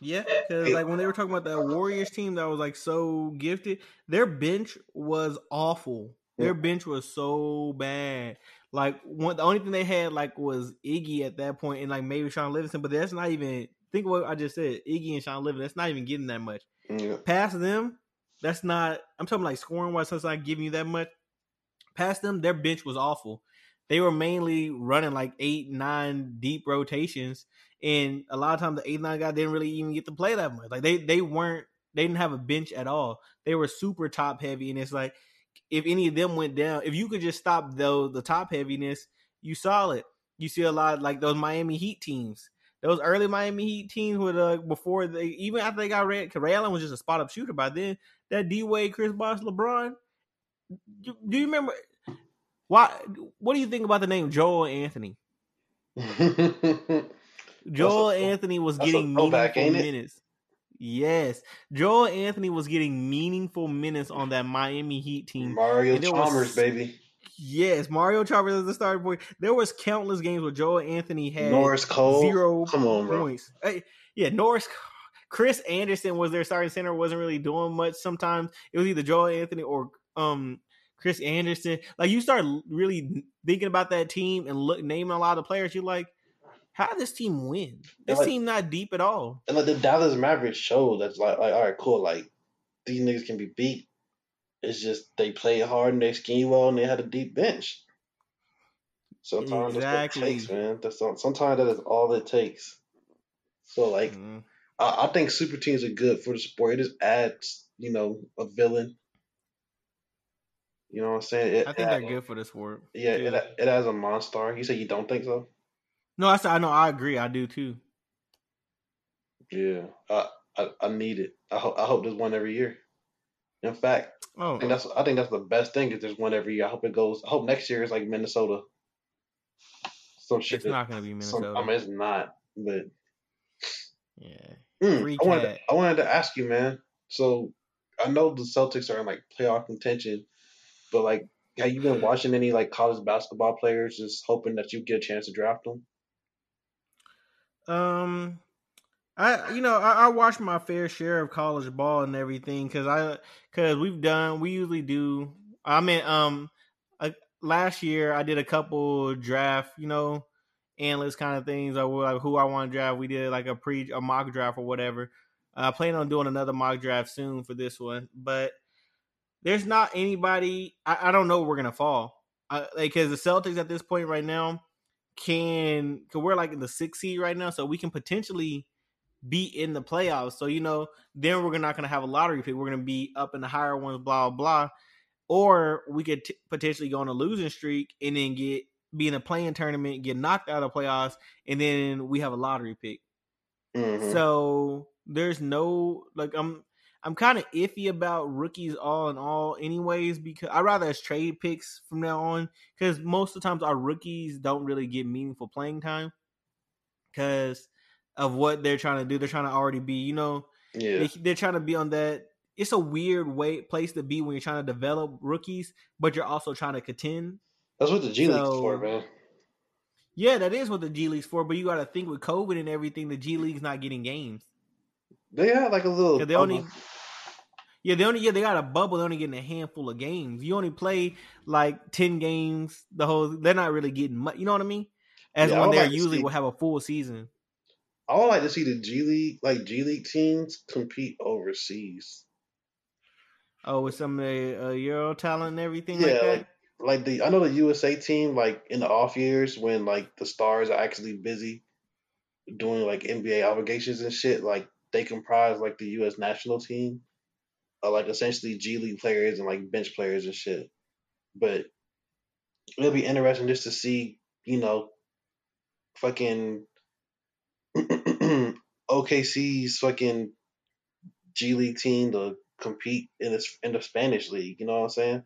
Yeah, because like when they were talking about that Warriors team that was like so gifted, their bench was awful. Their bench was so bad. Like one, the only thing they had like was Iggy at that point, and like maybe Shaun Livingston, but that's not even. Think of what I just said. Iggy and Shaun Living, That's not even getting that much. Yeah. Past them, that's not. I'm talking like scoring wise. That's not giving you that much. Past them, their bench was awful. They were mainly running like eight, nine deep rotations, and a lot of times the eight, nine guy didn't really even get to play that much. Like they, they weren't. They didn't have a bench at all. They were super top heavy, and it's like if any of them went down, if you could just stop though the top heaviness, you saw it. You see a lot like those Miami Heat teams. Those early Miami Heat teams with uh before they even after they got red, Ray Allen was just a spot up shooter by then. That D Wade, Chris Bosh, LeBron. Do, do you remember why? What do you think about the name Joel Anthony? Joel a- Anthony was getting throwback, meaningful minutes. Yes, Joel Anthony was getting meaningful minutes on that Miami Heat team. Mario there was- Chalmers, baby. Yes, Mario Chalmers is the starting point. There was countless games where Joel Anthony had Norris Cole. zero Come on, bro. points. Hey, yeah, Norris. Chris Andersen was their starting center. wasn't really doing much. Sometimes it was either Joel Anthony or um Chris Andersen. Like you start really thinking about that team and look naming a lot of players. You're like, how did this team win? This like- team not deep at all. And like the Dallas Mavericks show that's like, like, all right, cool. Like these niggas can be beat. It's just they play hard and they scheme well and they had a deep bench. Sometimes that's what it takes, man. That's all, sometimes that is all it takes. So like Mm. I, I think super teams are good for the sport. It just adds, you know, a villain. You know what I'm saying? It, I think they're adds- good for the sport. Yeah, too. it, it has a monster. You say you don't think so? No, I said I know. I agree. I do too. Yeah, I I, I need it. I hope I hope there's one every year. In fact, Oh, I think that's I think that's the best thing is there's one every year. I hope it goes. I hope next year is like Minnesota. Some shit. it's that- not going to be some- Minnesota. I mean, it's not. But yeah. mm, I wanted to, I wanted to ask you, man. So I know the Celtics are in like playoff contention, but like, have you been watching any like college basketball players? Just hoping that you get a chance to draft them. Um, I you know I, I watch my fair share of college ball and everything because I because we've done we usually do. I mean, um, uh, last year I did a couple draft, you know, analyst kind of things or like who I want to draft. We did like a pre a mock draft or whatever. I plan on doing another mock draft soon for this one, but there's not anybody. I, I don't know we're gonna fall. I, like because the Celtics at this point right now can cause we're like in the sixth seed right now, so we can potentially be in the playoffs. So you know, then we're not going to have a lottery pick. We're going to be up in the higher ones, blah blah blah. Or we could t- potentially go on a losing streak and then get be in a playing tournament, get knocked out of playoffs, and then we have a lottery pick. Mhm. So there's no like I'm I'm kind of iffy about rookies all in all, anyways, because I rather as trade picks from now on because most of the times our rookies don't really get meaningful playing time because of what they're trying to do. They're trying to already be, you know, yeah, they, they're trying to be on that it's a weird way place to be when you're trying to develop rookies, but you're also trying to contend. That's what the G League is for, man. Yeah, that is what the G League's for. But you got to think with COVID and everything, the G League's not getting games. They have like a little. They only. Yeah, they only yeah they got a bubble. They're only getting a handful of games. You only play like ten games. The whole they're not really getting much. You know what I mean? As yeah, when they like usually will have a full season. I would like to see the G League, like G League teams, compete overseas. Oh, with some of the uh, Euro talent and everything yeah, like that. Like, like the I know the USA team, like in the off years when like the stars are actually busy doing like NBA obligations and shit, like they comprise like the US national team. Uh, like essentially G League players and like bench players and shit. But it'll be interesting just to see, you know, fucking OKC's fucking G League team to compete in this in the Spanish league. You know what I'm saying?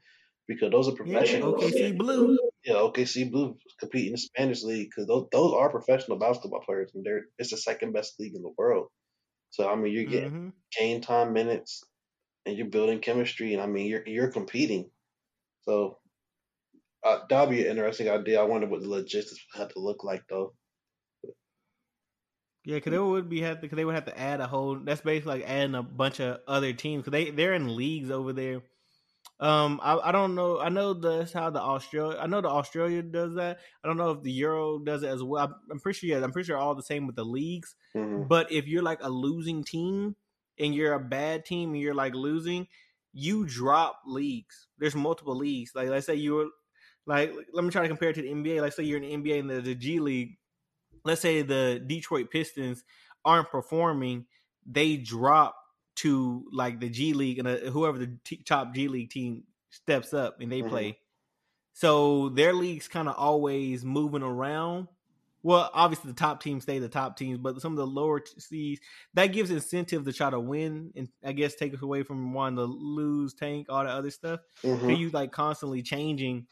Because those are professional. Yeah, OKC Blue. Yeah, OKC Blue compete in the Spanish league because those those are professional basketball players and they're it's the second best league in the world. So I mean, you're getting mm-hmm. game time minutes and you're building chemistry, and I mean, you're you're competing. So uh, that'll be an interesting idea. I wonder what the logistics have to look like though. Yeah, because they would be have to, cause they would have to add a whole. That's basically like adding a bunch of other teams because they they're in leagues over there. Um, I, I don't know. I know that's how the Australia. I know the Australia does that. I don't know if the Euro does it as well. I'm, I'm pretty sure. Yeah, I'm pretty sure all the same with the leagues. Mm-hmm. But if you're like a losing team and you're a bad team and you're like losing, you drop leagues. There's multiple leagues. Like let's say you're like let me try to compare it to the NBA. Let's say you're in the NBA and the, the G League let's say the Detroit Pistons aren't performing, they drop to like the G League and uh, whoever the t- top G League team steps up and they mm-hmm. play. So their league's kind of always moving around. Well, obviously the top teams stay the top teams, but some of the lower seeds that gives incentive to try to win and I guess take us away from wanting to lose, tank, all the other stuff. Mm-hmm. you like constantly changing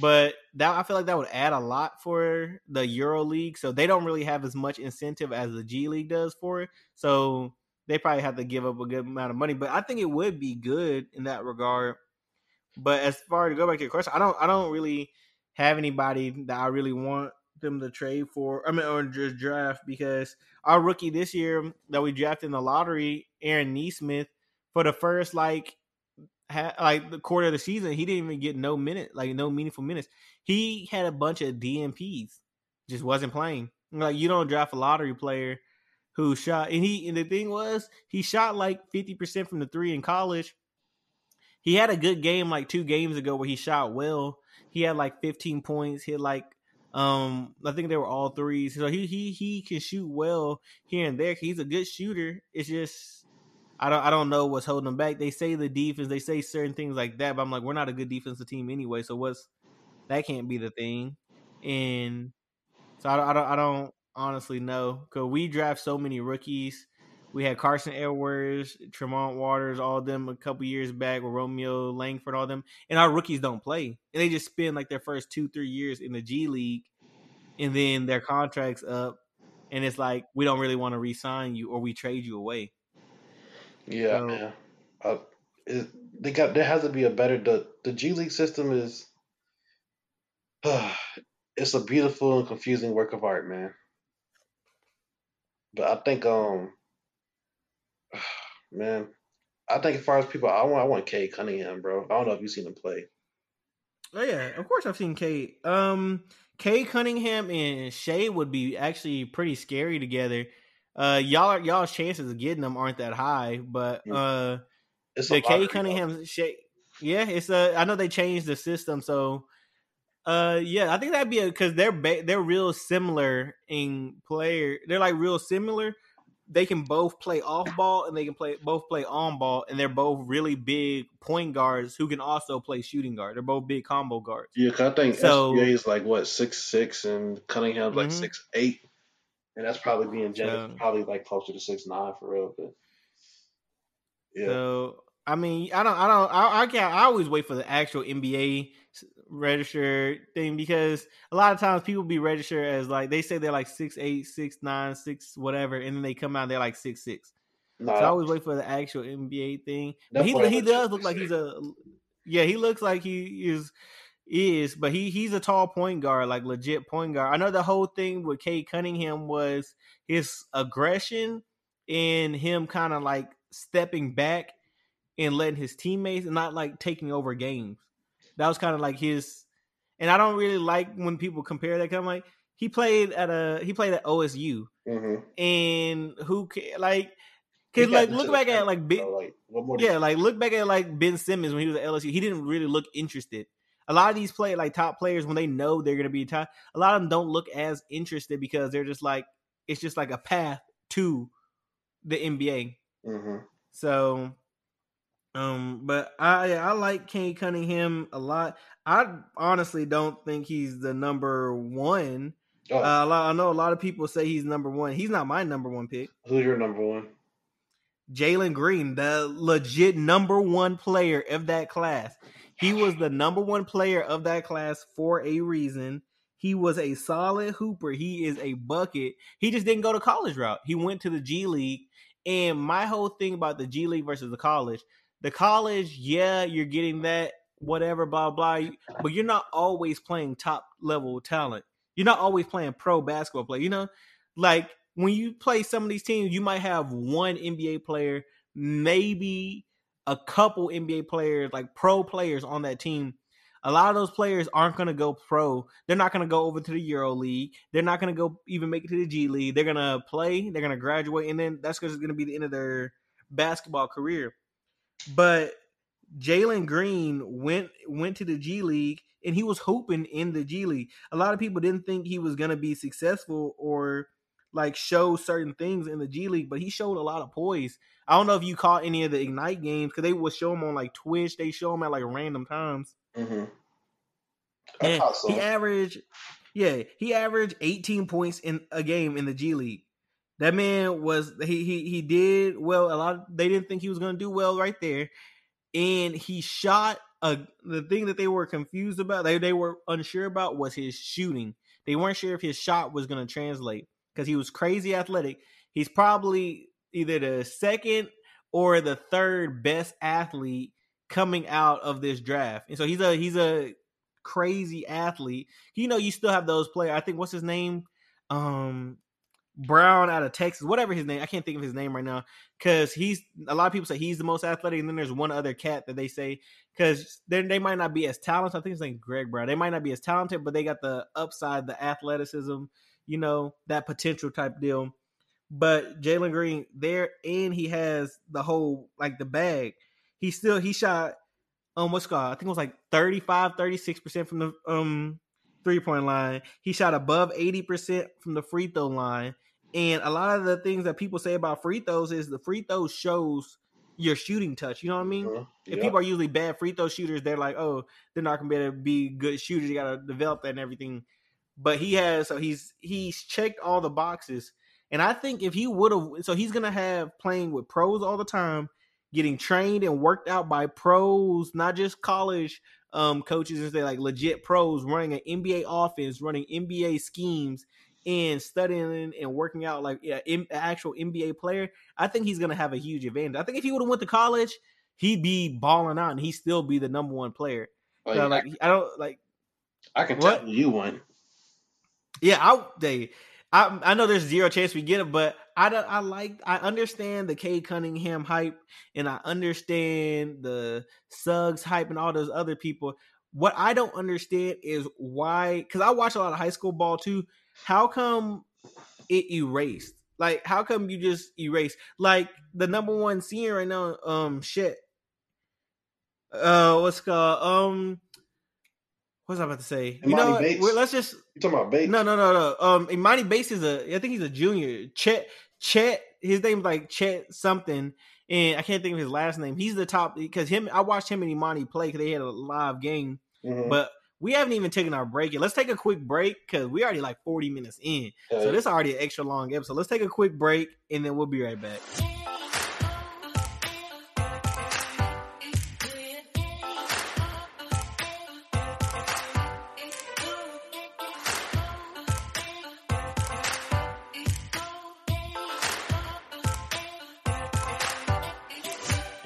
but that I feel like that would add a lot for the Euro League. So they don't really have as much incentive as the G League does for it. So they probably have to give up a good amount of money. But I think it would be good in that regard. But as far to go back to your question, I don't I don't really have anybody that I really want them to trade for. I mean, or just draft because our rookie this year that we drafted in the lottery, Aaron Nesmith, for the first like had like the quarter of the season, he didn't even get no minute, like no meaningful minutes. He had a bunch of DNPs, just wasn't playing. Like you don't draft a lottery player who shot, and he and the thing was he shot like fifty percent from the three in college. He had a good game like two games ago where he shot well. He had like fifteen points. He like um I think they were all threes. So he he he can shoot well here and there. He's a good shooter. It's just I don't I don't know what's holding them back. They say the defense, they say certain things like that, but I'm like, we're not a good defensive team anyway. So what's that can't be the thing. And so I, I don't I don't honestly know because we draft so many rookies. We had Carson Edwards, Tremont Waters, all of them a couple years back with Romeo Langford, all them, and our rookies don't play, and they just spend like their first two three years in the G League, and then their contracts up, and it's like we don't really want to re-sign you or we trade you away. Yeah, so, man. Uh, it, they got there has to be a better the the G League system is uh, it's a beautiful and confusing work of art, man. But I think um man, I think as far as people I want I want Cade Cunningham, bro. I don't know if you've seen him play. Oh yeah, of course I've seen Cade. Um Cade Cunningham and Shai would be actually pretty scary together uh, y'all y'all's chances of getting them aren't that high, but uh, it's the Cade Cunningham shape. Yeah, it's a. I know they changed the system, so uh, yeah, I think that'd be because they're ba- they're real similar in player. They're like real similar. They can both play off ball and they can play both play on ball, and they're both really big point guards who can also play shooting guard. They're both big combo guards. Yeah, I think so, SGA is like what six six and Cunningham's like mm-hmm. six eight and that's probably being generous, probably like closer to six nine for real. But yeah. So I mean, I don't, I don't, I, I can't. I always wait for the actual NBA register thing because a lot of times people be registered as like they say they're like six eight, six nine, six whatever, and then they come out they're like six six. Nah, So I always wait for the actual NBA thing. But he he does look like he's a yeah, he looks like he is is, but he he's a tall point guard, like legit point guard. I know the whole thing with Cade Cunningham was his aggression and him kind of like stepping back and letting his teammates not like taking over games. That was kind of like his and I don't really like when people compare that. Kind I'm like, he played at a he played at OSU, Mhm. and who like because like look back at like so, like what more? do you- yeah, like look back at like Ben Simmons when he was at LSU. He didn't really look interested. A lot of these play like top players when they know they're gonna be top. A lot of them don't look as interested because they're just like it's just like a path to the NBA. Mhm. So, um, but I I like Cade Cunningham a lot. I honestly don't think he's the number one. Oh, Uh, a lot, I know a lot of people say he's number one. He's not my number one pick. who's your number one? Jalen Green, the legit number one player of that class. He was the number one player of that class for a reason. He was a solid hooper. He is a bucket. He just didn't go to college route. He went to the G League. And my whole thing about the G League versus the college, the college, yeah, you're getting that, whatever, blah, blah, but you're not always playing top level talent. You're not always playing pro basketball play. You know, like when you play some of these teams, you might have one NBA player, maybe a couple NBA players, like pro players on that team. A lot of those players aren't going to go pro. They're not going to go over to the Euro League. They're not going to go even make it to the G League. They're going to play. They're going to graduate, and then that's just going to be the end of their basketball career. But Jalen Green went went to the G League and he was hooping in the G League. A lot of people didn't think he was gonna be successful or like show certain things in the G League, but he showed a lot of poise. I don't know if you caught any of the Ignite games because they would show him on like Twitch. They show him at like random times. Mhm. And some. he averaged, yeah, he averaged 18 points in a game in the G League. That man was he he he did well. A lot of, they didn't think he was going to do well right there, and he shot a the thing that they were confused about. They they were unsure about was his shooting. They weren't sure if his shot was going to translate because he was crazy athletic. He's probably either the second or the third best athlete coming out of this draft, and so he's a he's a crazy athlete. You know, you still have those players. I think what's his name, um, Brown out of Texas, whatever his name. I can't think of his name right now because he's a lot of people say he's the most athletic, and then there's one other cat that they say because they they might not be as talented. I think his name Greg Brown. They might not be as talented, but they got the upside, the athleticism, you know, that potential type deal. But Jalen Green there, and he has the whole like the bag. He still he shot um what's called? I think it was like 35, 36 percent from the um three point line. He shot above eighty percent from the free throw line. And a lot of the things that people say about free throws is the free throw shows your shooting touch. You know what I mean? Mhm. If Yep. people are usually bad free throw shooters, they're like, oh, they're not gonna be able to be good shooters. You gotta develop that and everything. But he has, so he's he's checked all the boxes. And I think if he would have, so he's gonna have playing with pros all the time, getting trained and worked out by pros, not just college um, coaches and say like legit pros running an NBA offense, running NBA schemes, and studying and working out like yeah, an actual NBA player. I think he's gonna have a huge advantage. I think if he would have went to college, he'd be balling out and he'd still be the number one player. Like, So, like I don't like I can what? tell you one. Yeah, I they I I know there's zero chance we get it, but I don't I like I understand the Cade Cunningham hype and I understand the Suggs hype and all those other people. What I don't understand is why because I watch a lot of high school ball too. How come it erased? Like how come you just erase like the number one senior right now, um shit. Uh what's called um what's I about to say? you know, what? Bates? Let's just You talking about Bates? no, no, no, no. Um, Emoni Bates is a. I think he's a junior. Chet, Chet. His name's like Chet something, and I can't think of his last name. He's the top because him. I watched him and Emoni play because they had a live game, Mhm. but we haven't even taken our break yet. Let's take a quick break because we already like forty minutes in, so this is already an extra long episode. Let's take a quick break and then we'll be right back.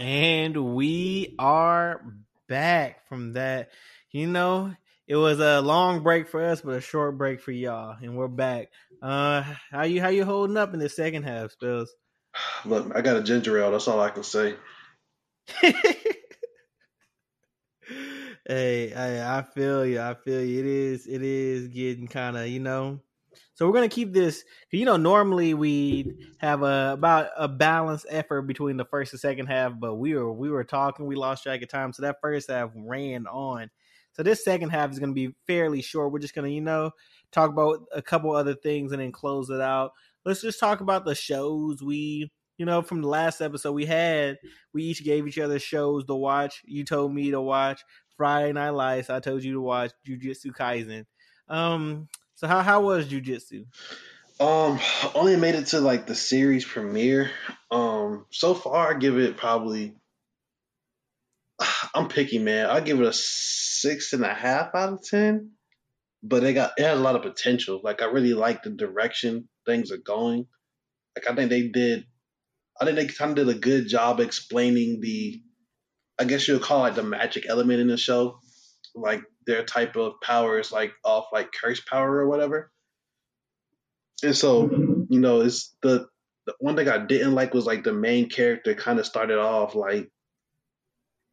And we are back from that. You know, it was a long break for us, but a short break for y'all, and we're back. Uh, how you how you holding up in the second half, Spells? Look, I got a ginger ale. That's all I can say. hey, I, I feel you. I feel you. It is it is getting kind of you know so we're gonna keep this. You know, normally we have a about a balanced effort between the first and second half, but we were we were talking, we lost track of time, so that first half ran on. So this second half is gonna be fairly short. We're just gonna, you know, talk about a couple other things and then close it out. Let's just talk about the shows we you know, from the last episode we had, we each gave each other shows to watch. You told me to watch Friday Night Lights. I told you to watch Jujutsu Kaisen. Um, so how how was jujitsu? Um, only made it to like the series premiere. Um, so far I give it probably. I'm picky, man. I give it a six and a half out of ten. But it got it has a lot of potential. Like I really like the direction things are going. Like I think they did. I think they kind of did a good job explaining the. I guess you'll call it the magic element in the show. Like their type of power is like off like curse power or whatever. And so, mm-hmm. you know, it's the, the one thing I didn't like was like the main character kind of started off like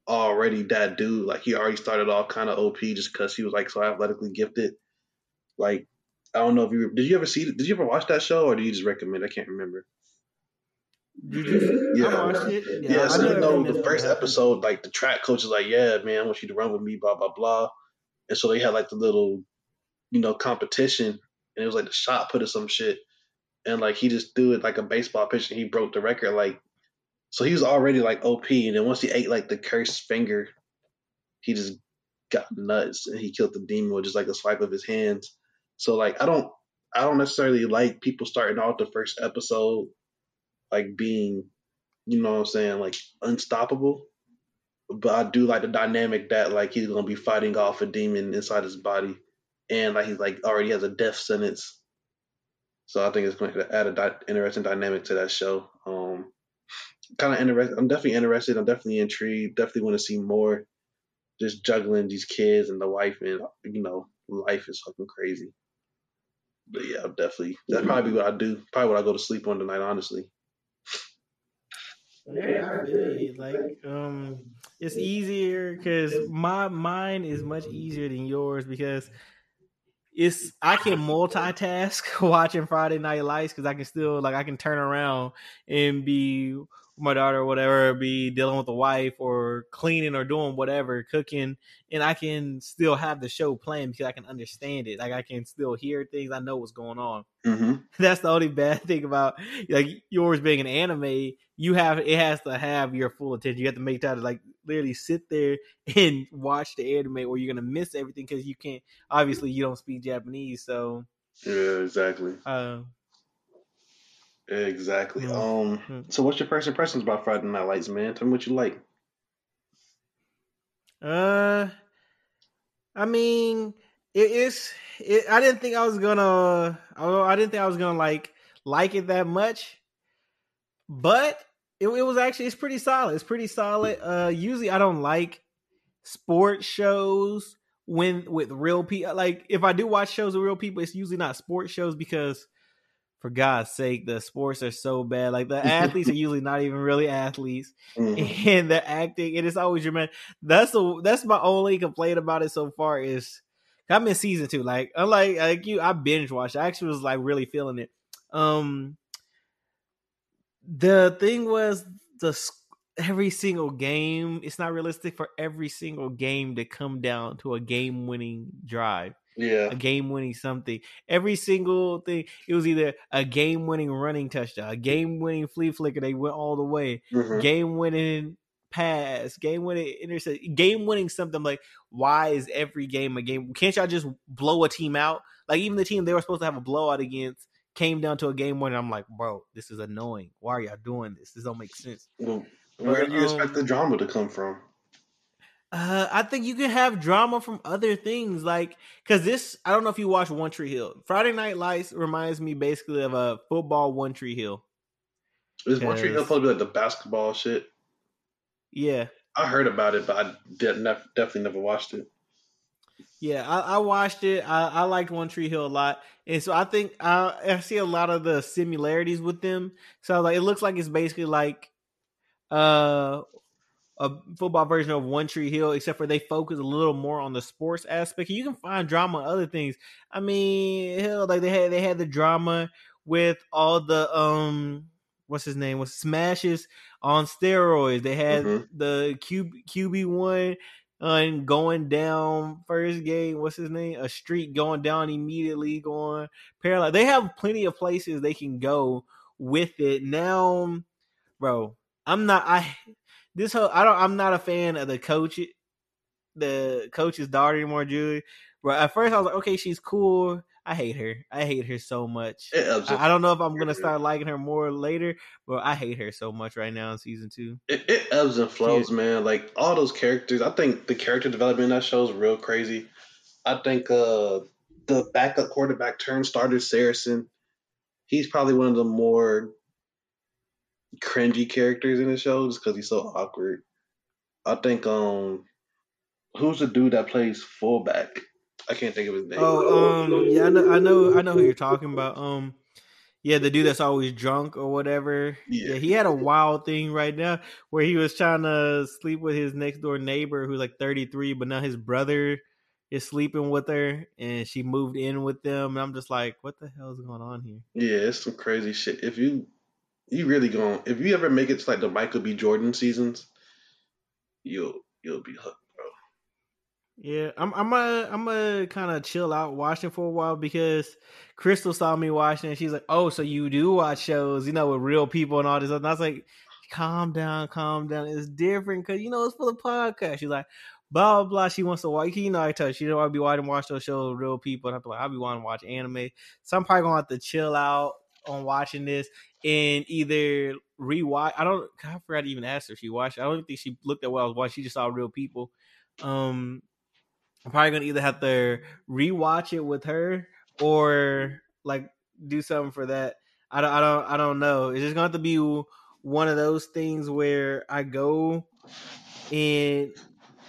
already that dude. Like he already started off kind of OP just because he was like so athletically gifted. Like I don't know if you did you ever see did you ever watch that show or do you just recommend? I can't remember. Yeah, I watched it. Yeah, yeah so you know the first episode, like the track coach is like, "Yeah, man, I want you to run with me," blah blah blah. And so they had like the little, you know, competition, and it was like the shot put or some shit, and like he just threw it like a baseball pitch, and he broke the record. Like, so he was already like OP, and then once he ate like the cursed finger, he just got nuts, and he killed the demon with just like a swipe of his hands. So like, I don't, I don't necessarily like people starting off the first episode like being, you know what I'm saying, like unstoppable but I do like the dynamic that like he's gonna be fighting off a demon inside his body, and like he's like already has a death sentence. So I think it's going to add a di- interesting dynamic to that show. Um, kind of interested. I'm definitely interested. I'm definitely intrigued. Definitely want to see more. Just juggling these kids and the wife, and you know, life is fucking crazy. But yeah, definitely. That's probably what I do. Probably what I go to sleep on tonight. Honestly. Yeah, really. Like, um, it's easier because my mind is much easier than yours because it's I can multitask watching Friday Night Lights because I can still like I can turn around and be my daughter or whatever, be dealing with the wife or cleaning or doing whatever, cooking, and I can still have the show playing because I can understand it. Like I can still hear things. I know what's going on. Mm-hmm. That's the only bad thing about like yours being an anime. You have it has to have your full attention. You have to make time to like literally sit there and watch the anime, or you're gonna miss everything because you can't. Obviously, you don't speak Japanese, so yeah, exactly. Uh, Exactly. Mm-hmm. Um. So, what's your first impressions about Friday Night Lights, man? Tell me what you like. Uh, I mean, it is. It, I didn't think I was gonna. I didn't think I was gonna like like it that much, but it, it was actually it's pretty solid. It's pretty solid. Uh, usually I don't like sports shows when with real people. Like if I do watch shows with real people, it's usually not sports shows because for God's sake, the sports are so bad. Like the athletes are usually not even really athletes, mm-hmm. and the acting it is always your man. That's the that's my only complaint about it so far is I'm in season two. Like unlike like you, I binge watched. I actually was like really feeling it. Um, the thing was the every single game. It's not realistic for every single game to come down to a game winning drive yeah, a game winning something. Every single thing, it was either a game winning running touchdown, a game winning flea flicker, they went all the way, mm-hmm. game winning pass, game winning intercept, game winning something. Like, why is every game a game? Can't y'all just blow a team out? Like, even the team they were supposed to have a blowout against came down to a game winner. I'm like, bro, this is annoying. Why are y'all doing this? This don't make sense. Well, where but, do you um, expect the drama to come from? Uh, I think you can have drama from other things, like because this. I don't know if you watch One Tree Hill. Friday Night Lights reminds me basically of a football One Tree Hill. Is One Tree Hill supposed to be like the basketball shit? Yeah, I heard about it, but I did nef- definitely never watched it. Yeah, I, I watched it. I, I, liked One Tree Hill a lot, and so I think I, I see a lot of the similarities with them. So like, it looks like it's basically like uh, a football version of One Tree Hill, except for they focus a little more on the sports aspect. You can find drama in other things. I mean, hell, like they had they had the drama with all the um, what's his name was smashes on steroids. They had mm-hmm. the QB QB one and uh, going down first game. What's his name? A street going down immediately, going parallel. They have plenty of places they can go with it. Now, bro, I'm not. I this whole I don't. I'm not a fan of the coach, the coach's daughter anymore, Julie. But at first I was like, okay, she's cool. I hate her. I hate her so much. I, I, don't know if I'm gonna start liking her more later, but I hate her so much right now in season two. It, it ebbs and flows, man. Like all those characters, I think the character development in that show is real crazy. I think uh the backup quarterback turn starter Saracen, he's probably one of the more cringy characters in the show just because he's so awkward. I think um who's the dude that plays fullback? I can't think of his name. Oh, um, yeah, I know, I know, I know who you're talking about. Um, yeah, the dude that's always drunk or whatever. Yeah. yeah. he had a wild thing right now where he was trying to sleep with his next door neighbor who's like 33, but now his brother is sleeping with her and she moved in with them. And I'm just like, what the hell is going on here? Yeah, it's some crazy shit. If you you really going to if you ever make it to like the Michael B. Jordan seasons, you'll you'll be hooked. Bro. Yeah, I'm I'm a I'm a kind of chill out watching for a while because Crystal saw me watching and she's like, "Oh, so you do watch shows, you know, with real people and all this." And I was like, "Calm down, calm down. It's different because you know it's for the podcast." She's like, "Blah blah blah." She wants to watch. You know, I tell she don't want to be watching watch those shows with real people. And I'm like, I'll be wanting to watch anime, so I'm probably gonna have to chill out on watching this and either rewatch. I don't. I forgot to even ask her if she watched. I don't think she looked at what I was watching. She just saw real people. Um, I'm probably gonna either have to rewatch it with her or like do something for that. I don't, I don't, I don't know. It's just gonna have to be one of those things where I go and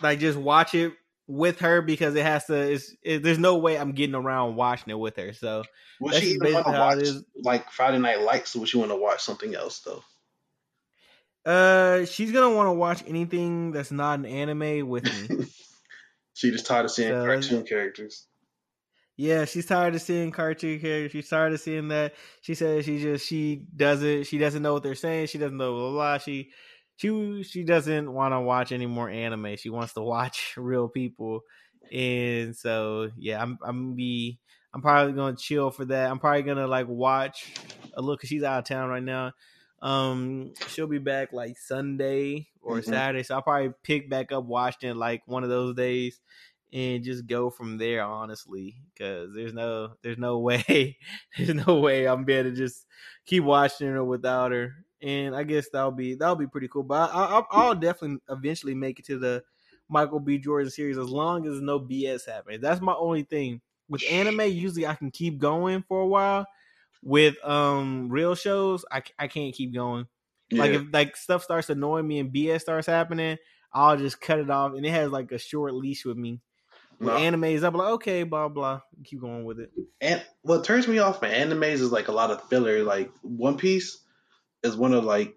like just watch it with her because it has to. It, there's no way I'm getting around watching it with her. So will she even want to watch like Friday Night Lights, or would she want to watch something else though? Uh, she's gonna want to watch anything that's not an anime with me. She just tired of seeing so, cartoon characters. Yeah, she's tired of seeing cartoon characters. She's tired of seeing that. She says she just she doesn't she doesn't know what they're saying. She doesn't know blah blah. She she she doesn't want to watch any more anime. She wants to watch real people. And so yeah, I'm I'm gonna be I'm probably gonna chill for that. I'm probably gonna like watch a look she's out of town right now. Um, she'll be back like Sunday or mm-hmm. Saturday, so I'll probably pick back up watching like one of those days and just go from there. Honestly, because there's no there's no way there's no way I'm better to just keep watching her without her. And I guess that'll be that'll be pretty cool. But I, I, will definitely eventually make it to the Michael B. Jordan series as long as no BS happens. That's my only thing with anime. Usually I can keep going for a while with um real shows, I, I can't keep going. Yeah. Like if like stuff starts annoying me and BS starts happening, I'll just cut it off, and it has like a short leash with me. With no. animes, I'm like, okay, blah blah, keep going with it. And what turns me off from animes is like a lot of filler. Like One Piece is one of like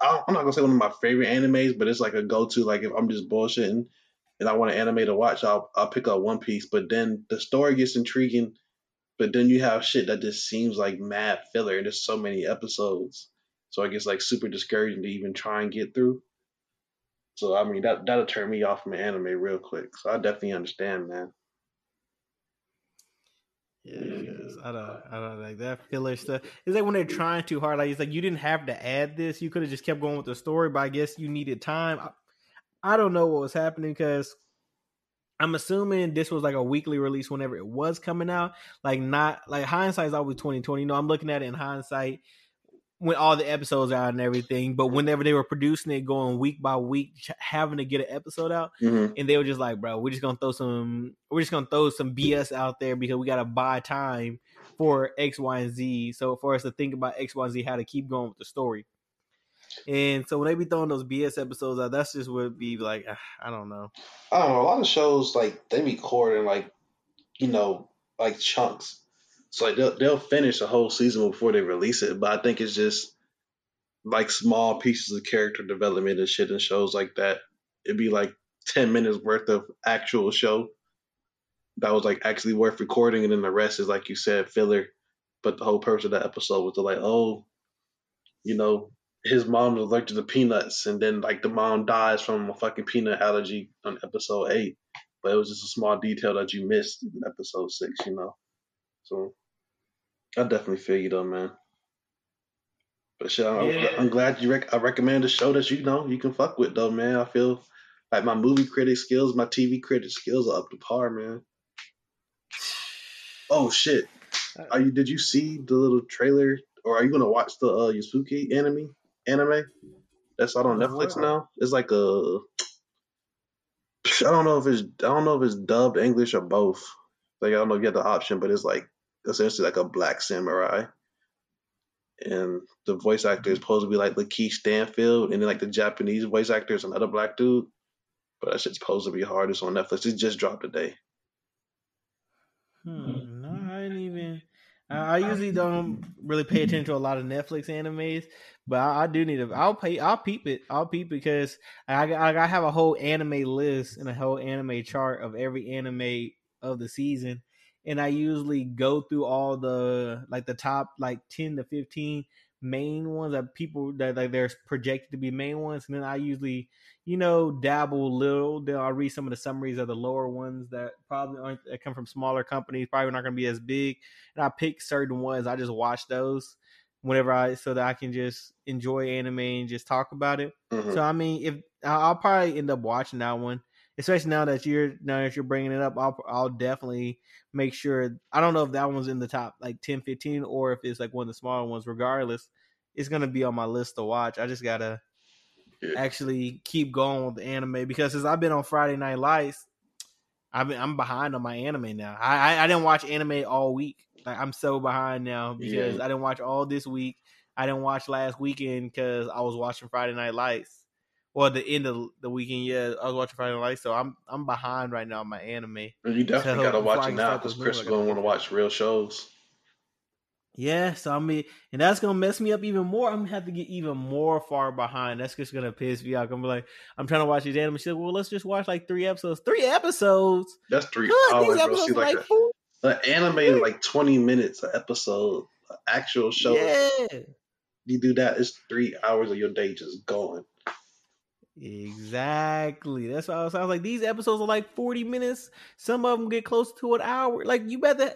I'm not gonna say one of my favorite animes, but it's like a go to. Like if I'm just bullshitting and I want an anime to watch, I'll I'll pick up One Piece. But then the story gets intriguing but then you have shit that just seems like mad filler, and there's so many episodes. So I guess like super discouraging to even try and get through. So I mean that that'll turn me off from anime real quick. So I definitely understand, man. Yeah, I don't, I don't like that filler stuff. It's like when they're trying too hard. Like it's like you didn't have to add this. You could have just kept going with the story, but I guess you needed time. I, I don't know what was happening because I'm assuming this was like a weekly release whenever it was coming out. Like not like hindsight is always 2020. You know, I'm looking at it in hindsight when all the episodes are out and everything. But whenever they were producing it, going week by week, having to get an episode out, mm-hmm. and they were just like, "Bro, we're just gonna throw some, we're just gonna throw some BS out there because we gotta buy time for X, Y, and Z. So for us to think about X, Y, and Z, how to keep going with the story." And so when they be throwing those BS episodes out, that's just what be like. ah, I don't know. I don't know. A lot of shows like they record in like you know like chunks. So like they'll they'll finish a whole season before they release it. But I think it's just like small pieces of character development and shit in shows like that. It'd be like ten minutes worth of actual show that was like actually worth recording, and then the rest is like you said filler. But the whole purpose of that episode was to like, oh, you know, his mom was allergic to peanuts, and then like the mom dies from a fucking peanut allergy on episode eight. But it was just a small detail that you missed in episode six, you know. So I definitely feel you though, man. But shit, I'm, Yeah. I'm glad you. Rec- I recommend a show that you know you can fuck with though, man. I feel like my movie critic skills, my TV critic skills are up to par, man. Oh shit! Are you? Did you see the little trailer, or are you gonna watch the uh, Yasuke anime? Anime that's out on Netflix what? now. It's like a. I don't know if it's I don't know if it's dubbed English or both. Like I don't know if you have the option, but it's like essentially like a black samurai. And the voice actor is supposed to be like Lakeith Stanfield, and then like the Japanese voice actor is another black dude. But that shit's supposed to be hard. It's on Netflix. It just dropped today. Hmm, no, I didn't even. I, I usually don't really pay attention to a lot of Netflix animes, but I, I do need to. I'll pay. I'll peep it. I'll peep because I, I I have a whole anime list and a whole anime chart of every anime of the season, and I usually go through all the like the top like ten to fifteen main ones that people that like they're projected to be main ones, and then I usually you know, dabble a little. Then I'll read some of the summaries of the lower ones that probably aren't that come from smaller companies, probably not going to be as big. And I pick certain ones. I just watch those whenever I so that I can just enjoy anime and just talk about it. Mhm. So I mean, if I'll probably end up watching that one, especially now that you're now that you're bringing it up, I'll I'll definitely make sure. I don't know if that one's in the top like 10, 15 or if it's like one of the smaller ones. Regardless, it's gonna be on my list to watch. I just gotta Yeah. actually keep going with the anime because since I've been on Friday Night Lights, I've been, I'm behind on my anime now. I, I I didn't watch anime all week. Like I'm so behind now because Yeah. I didn't watch all this week. I didn't watch last weekend because I was watching Friday Night Lights. Well, the end of the weekend, yeah, I was watching Friday Night Lights, so I'm I'm behind right now on my anime. You definitely So, gotta watch it now because Chris is gonna want to watch real shows. Yeah, so I mean, and that's gonna mess me up even more. I'm gonna have to get even more far behind. That's just gonna piss me off. I'm be like, I'm trying to watch these anime. She's like, well, let's just watch like three episodes. Three episodes. That's three Look, hours, these episodes are like like a-. An anime is like 20 minutes an episode. An actual show, Yeah, you do that, it's three hours of your day just going. Exactly. That's why I was, like, these episodes are like 40 minutes. Some of them get close to an hour. Like you better.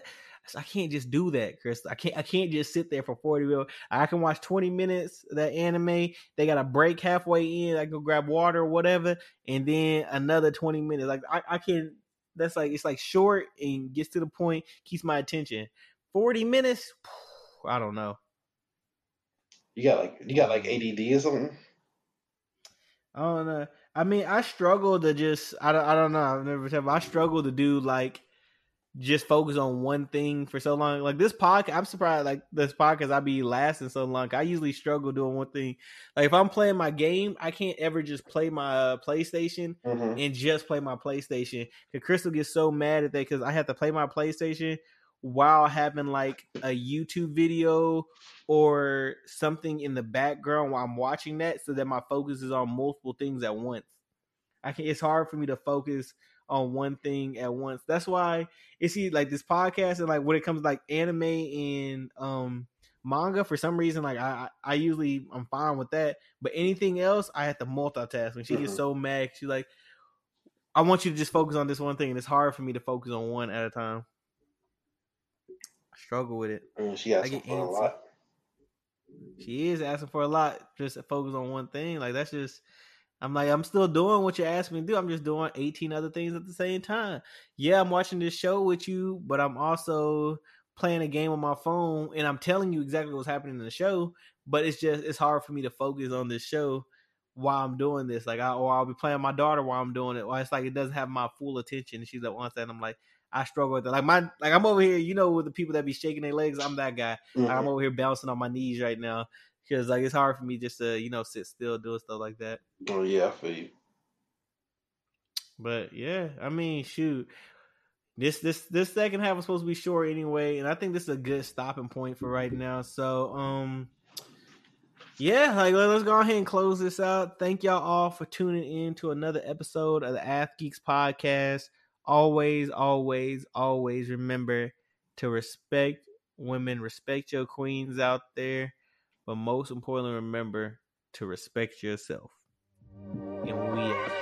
I can't just do that, Chris. I can't. I can't just sit there for 40 minutes. I can watch 20 minutes of that anime. They got a break halfway in. I go grab water or whatever, and then another 20 minutes. Like I, I can. That's like it's like short and gets to the point, keeps my attention. 40 minutes. I don't know. You got like you got like ADD or something. I don't know. I mean, I struggle to just. I don't. I don't know. I've never said. But I struggle to do like just focus on one thing for so long. Like this podcast, I'm surprised. Like this podcast, I be lasting so long. I usually struggle doing one thing. Like if I'm playing my game, I can't ever just play my uh, PlayStation Mm-hmm. and just play my PlayStation. Cause Crystal gets so mad at that because I have to play my PlayStation while having like a YouTube video or something in the background while I'm watching that, so that my focus is on multiple things at once. I can. It's hard for me to focus on one thing at once. That's why it's see like this podcast and like when it comes to like anime and um manga for some reason like I I usually I'm fine with that, but anything else I have to multitask. When she gets Mhm. so mad, she's like, "I want you to just focus on this one thing," and it's hard for me to focus on one at a time. I struggle with it. Mm, she some get fun a lot. She is asking for a lot just to focus on one thing. Like that's just I'm like, I'm still doing what you asked me to do. I'm just doing 18 other things at the same time. Yeah, I'm watching this show with you, but I'm also playing a game on my phone and I'm telling you exactly what's happening in the show. But it's just it's hard for me to focus on this show while I'm doing this. Like I or I'll be playing my daughter while I'm doing it. Or it's like it doesn't have my full attention. And she's like wants that. And I'm like, I struggle with that. Like my like I'm over here, you know, with the people that be shaking their legs, I'm that guy. Mhm. I'm over here bouncing on my knees right now. because like it's hard for me just to you know sit still doing stuff like that. Oh yeah, I feel you. But yeah, I mean, shoot, this this this second half was supposed to be short anyway, and I think this is a good stopping point for right now. So, um, yeah, like let's go ahead and close this out. Thank y'all all for tuning in to another episode of the Ath Geeks podcast. Always, always, always remember to respect women, respect your queens out there, but most importantly, remember to respect yourself. And we.